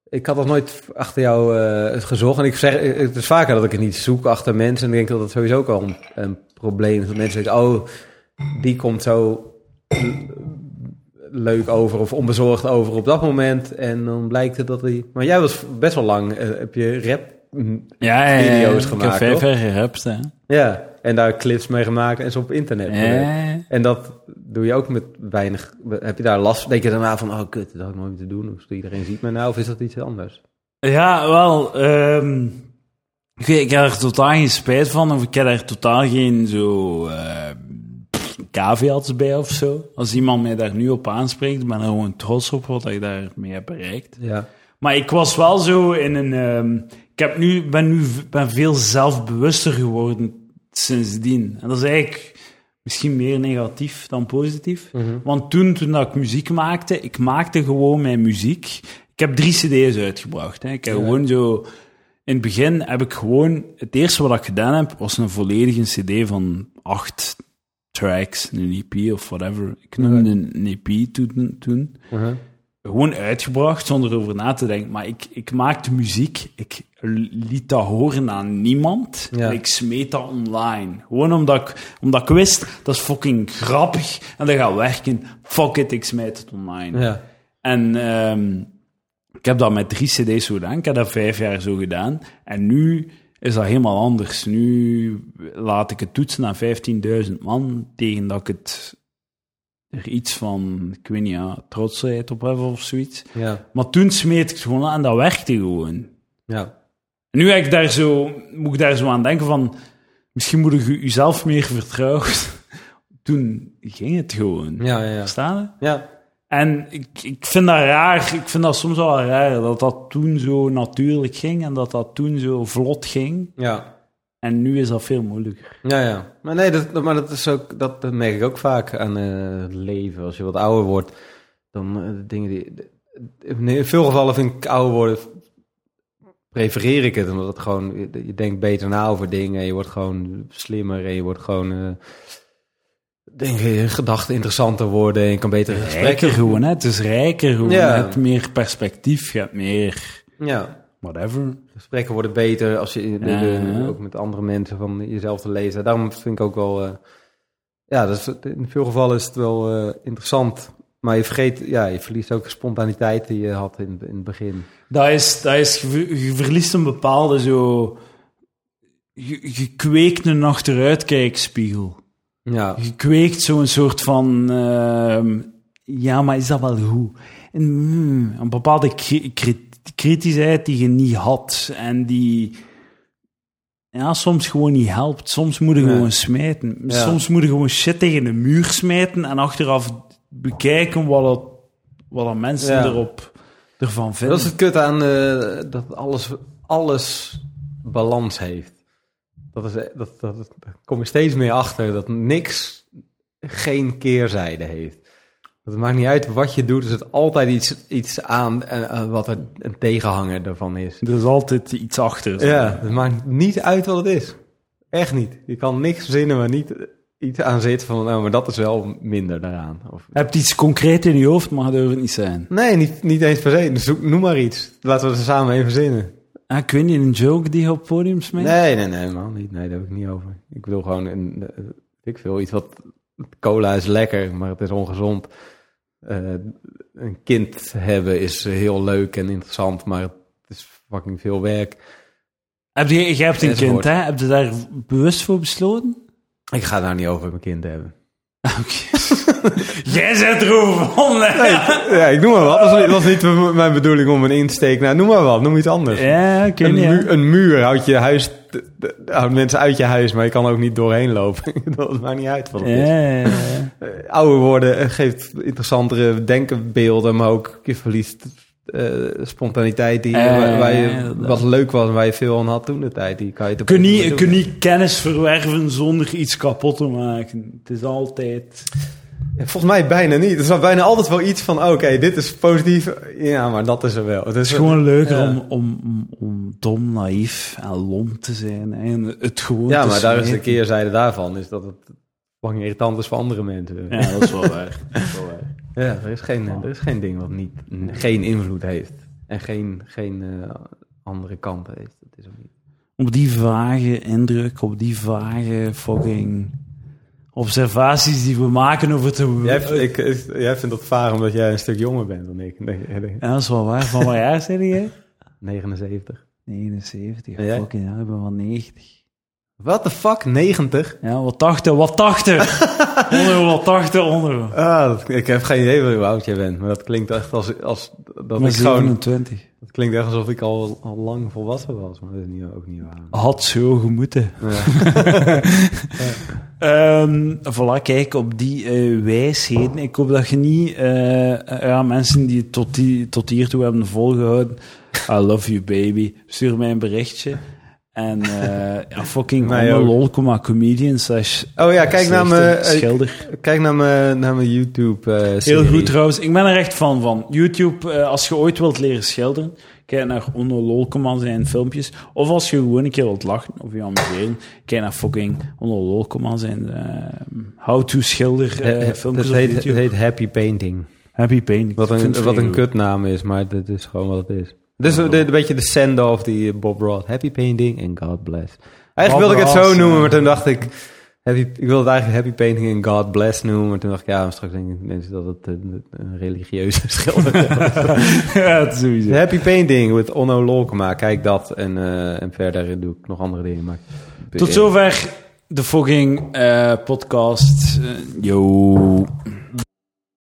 Ik had dat nooit achter jou eh, gezocht. En ik zeg, het is vaker dat ik het niet zoek achter mensen. En ik denk dat dat sowieso ook wel een, een probleem is. Dat mensen denken, oh, die komt zo leuk over of onbezorgd over op dat moment. En dan blijkt het dat hij... Maar jij was best wel lang, heb je rap... Ja, ja, ja, Video's Ik gemaakt, heb gerapt, hè. Ja, en daar clips mee gemaakt en ze op internet. Ja. En dat doe je ook met weinig... Heb je daar last Denk je daarna van, oh kut, dat had ik nooit moeten doen. Of iedereen ziet me nou, of is dat iets anders? Ja, wel. ehm, ik, heb er totaal geen spijt van, of ik heb er totaal geen zo eh caveats bij of zo. Als iemand mij daar nu op aanspreekt, ben ik gewoon trots op wat ik daarmee heb bereikt. Ja. Maar ik was wel zo in een. ehm, ik heb nu, ben nu ben veel zelfbewuster geworden sindsdien. En dat is eigenlijk misschien meer negatief dan positief. Want toen, toen dat ik muziek maakte, ik maakte gewoon mijn muziek. Ik heb drie CD's uitgebracht. Hè. Ik heb gewoon zo. In het begin heb ik gewoon. Het eerste wat ik gedaan heb, was een volledige CD van acht tracks, een EP of whatever. Ik noemde een, een EP toen. toen Uh-huh. Gewoon uitgebracht zonder erover na te denken. Maar ik, ik maakte muziek, ik liet dat horen aan niemand. Ja. En ik smeet dat online. Gewoon omdat ik, omdat ik wist, dat is fucking grappig en dat gaat werken. Fuck it, ik smijt het online. Ja. En ehm, ik heb dat met drie cd's gedaan. Ik heb dat vijf jaar zo gedaan. En nu is dat helemaal anders. Nu laat ik het toetsen aan 15.000 man tegen dat ik het er iets van, ik weet niet, ja, trotsheid op heb of zoiets. Ja. Maar toen smeet ik het gewoon aan en dat werkte gewoon. Ja. En nu heb ik daar zo, moet ik daar zo aan denken van, misschien moet je jezelf meer vertrouwen. Toen ging het gewoon. Ja, ja, ja. Verstaan? Ja. En ik, ik vind dat raar, ik vind dat soms wel raar, dat dat toen zo natuurlijk ging en dat dat toen zo vlot ging. Ja. En nu is dat veel moeilijker. Ja, ja. Maar nee, dat, maar dat, is ook, dat merk ik ook vaak aan eh, leven. Als je wat ouder wordt, dan eh, dingen die... In veel gevallen vind ik ouder worden... prefereer ik het, omdat het gewoon... Je, je denkt beter na over dingen, je wordt gewoon slimmer en je wordt gewoon... eh denk je, gedachten interessanter worden en je kan beter Rijker gesprekken... gewoon, hè. Het is rijker gewoon. Ja. Je hebt meer perspectief, je hebt meer Ja, whatever. gesprekken worden beter als je in de- de- ja. ook met andere mensen van jezelf te lezen. Daarom vind ik ook wel, eh, ja, dat is, in veel gevallen is het wel eh, interessant. Maar je vergeet, ja, je verliest ook de spontaniteit die je had in, in het begin. Dat is, dat is, je ver- je verliest een bepaalde zo... Je, je kweekt een achteruitkijkspiegel. Ja, Je kweekt zo'n soort van... ehm, ja, maar is dat wel goed? En, hmm, een bepaalde kri- kri- kritischheid die je niet had. En die... Ja, soms gewoon niet helpt. Soms moet je gewoon smijten. Ja. Soms moet je gewoon shit tegen de muur smijten en achteraf bekijken wat, het, wat dat mensen Ja. erop, ervan vinden. dat is het kut aan eh, dat alles, alles balans heeft. Dat is, dat, dat, kom je steeds meer achter dat niks geen keerzijde heeft. Het maakt niet uit wat je doet, er zit altijd iets, iets aan eh, eh, wat er een tegenhanger ervan is. Er is altijd iets achter. Ja, het maakt niet uit wat het is. Echt niet. Je kan niks verzinnen waar niet iets aan zit van, nou, maar dat is wel minder daaraan. Of, Je hebt iets concreet in je hoofd, maar dat het niet zijn. nee, niet, niet eens per se. Dus zoek- noem maar iets. Laten we er samen even verzinnen. Ah, ik weet niet, een joke die je op podium smijt? Nee, nee, nee, man, niet. Nee, daar heb ik niet over. Ik wil gewoon een, eh, ik wil iets wat, cola is lekker, maar het is ongezond. Eh, een kind hebben is heel leuk en interessant, maar het is fucking veel werk. Heb je, je hebt een kind, hè? Heb je daar bewust voor besloten? Ik ga nou niet over mijn kind hebben. Jij zet erover? Ja, ik noem maar wat. Dat was, niet- was niet mijn bedoeling om een insteek. Nou, noem maar wat. Noem iets anders. Ja, Een, niet. hè. mu- een muur houdt je huis, houdt mensen uit je huis, maar je kan ook niet doorheen lopen. dat maakt niet uit wat het is. Ja. Eh, ouder worden eh, geeft interessantere denkenbeelden, maar ook je verliest eh, spontaniteit die, waar, je, wat leuk was en waar je veel aan had toen de tijd. Die kan je te Kun niet, je kunt niet kennis verwerven zonder iets kapot te maken. Het is altijd... Volgens mij bijna niet. Er is bijna altijd wel iets van, oké, dit is positief. Ja, maar dat is er wel. Het Het is gewoon leuker Ja. om, om, om, om dom, naïef en lomp te zijn. Hè? En het gewoon Ja, te maar daar is de keerzijde daarvan, is dat het fucking irritant is voor andere mensen. Ja, dat is wel waar. Dat is wel waar. Ja, er is geen, er is geen ding wat niet, geen invloed heeft. En geen, geen eh, andere kant heeft. Dat is ook niet. Op die vage indruk, op die vage fucking observaties die we maken over te... Jij, ik, ik- jij vindt dat vaag omdat jij een stuk jonger bent dan ik. Nee, nee, Ja, dat is wel waar. Van wat jaar zei jij? 79. 79. En jij? Fucking hell, ik ben van 90. What the fuck? 90? Ja, wat 80, wat 80. onder, wat 80, onder. Ah, ik heb geen idee hoe oud jij bent. Maar dat klinkt echt als, als dat Maar ik gewoon... 27. Dat klinkt echt alsof ik al, al lang volwassen was. Maar dat is niet, ook niet waar. Had zo gemoeten. Ja. Ehm voilà, kijk, op die eh, wijsheden. Ik hoop dat je niet, eh, ja, mensen die tot, die, tot hiertoe hebben volgehouden, I love you baby, stuur mij een berichtje. En eh ja, fucking nee, lol, comma, comedian slash Oh ja, kijk naar mijn, eh, schilder. kijk naar mijn, naar mijn YouTube eh Heel goed trouwens. Ik ben er echt fan van. YouTube, als je ooit wilt leren schilderen, kijk naar Onno Lolkeman zijn filmpjes. Of als je gewoon een keer wilt lachen of je amuseren, kijk naar fucking Onno Lolkeman zijn eh, how to schilder filmpjes op heet, YouTube. heet Happy Painting. Happy Pain. Wat een, wat een kutnaam is, maar dit is gewoon wat het is. Is een, beetje de send-off die Bob Ross. Happy Painting and God Bless. Eigenlijk Bob wilde ik het zo noemen, maar toen dacht ik... Happy, ik wilde het eigenlijk Happy Painting and God Bless noemen, maar toen dacht ik, ja, straks denken mensen dat het een, een religieuze schilder is. ja, het is sowieso. Happy Painting with Onno Lolkema, kijk dat. En, eh, en verder doe ik nog andere dingen. Maar Tot zover de fucking eh, podcast. Eh, yo.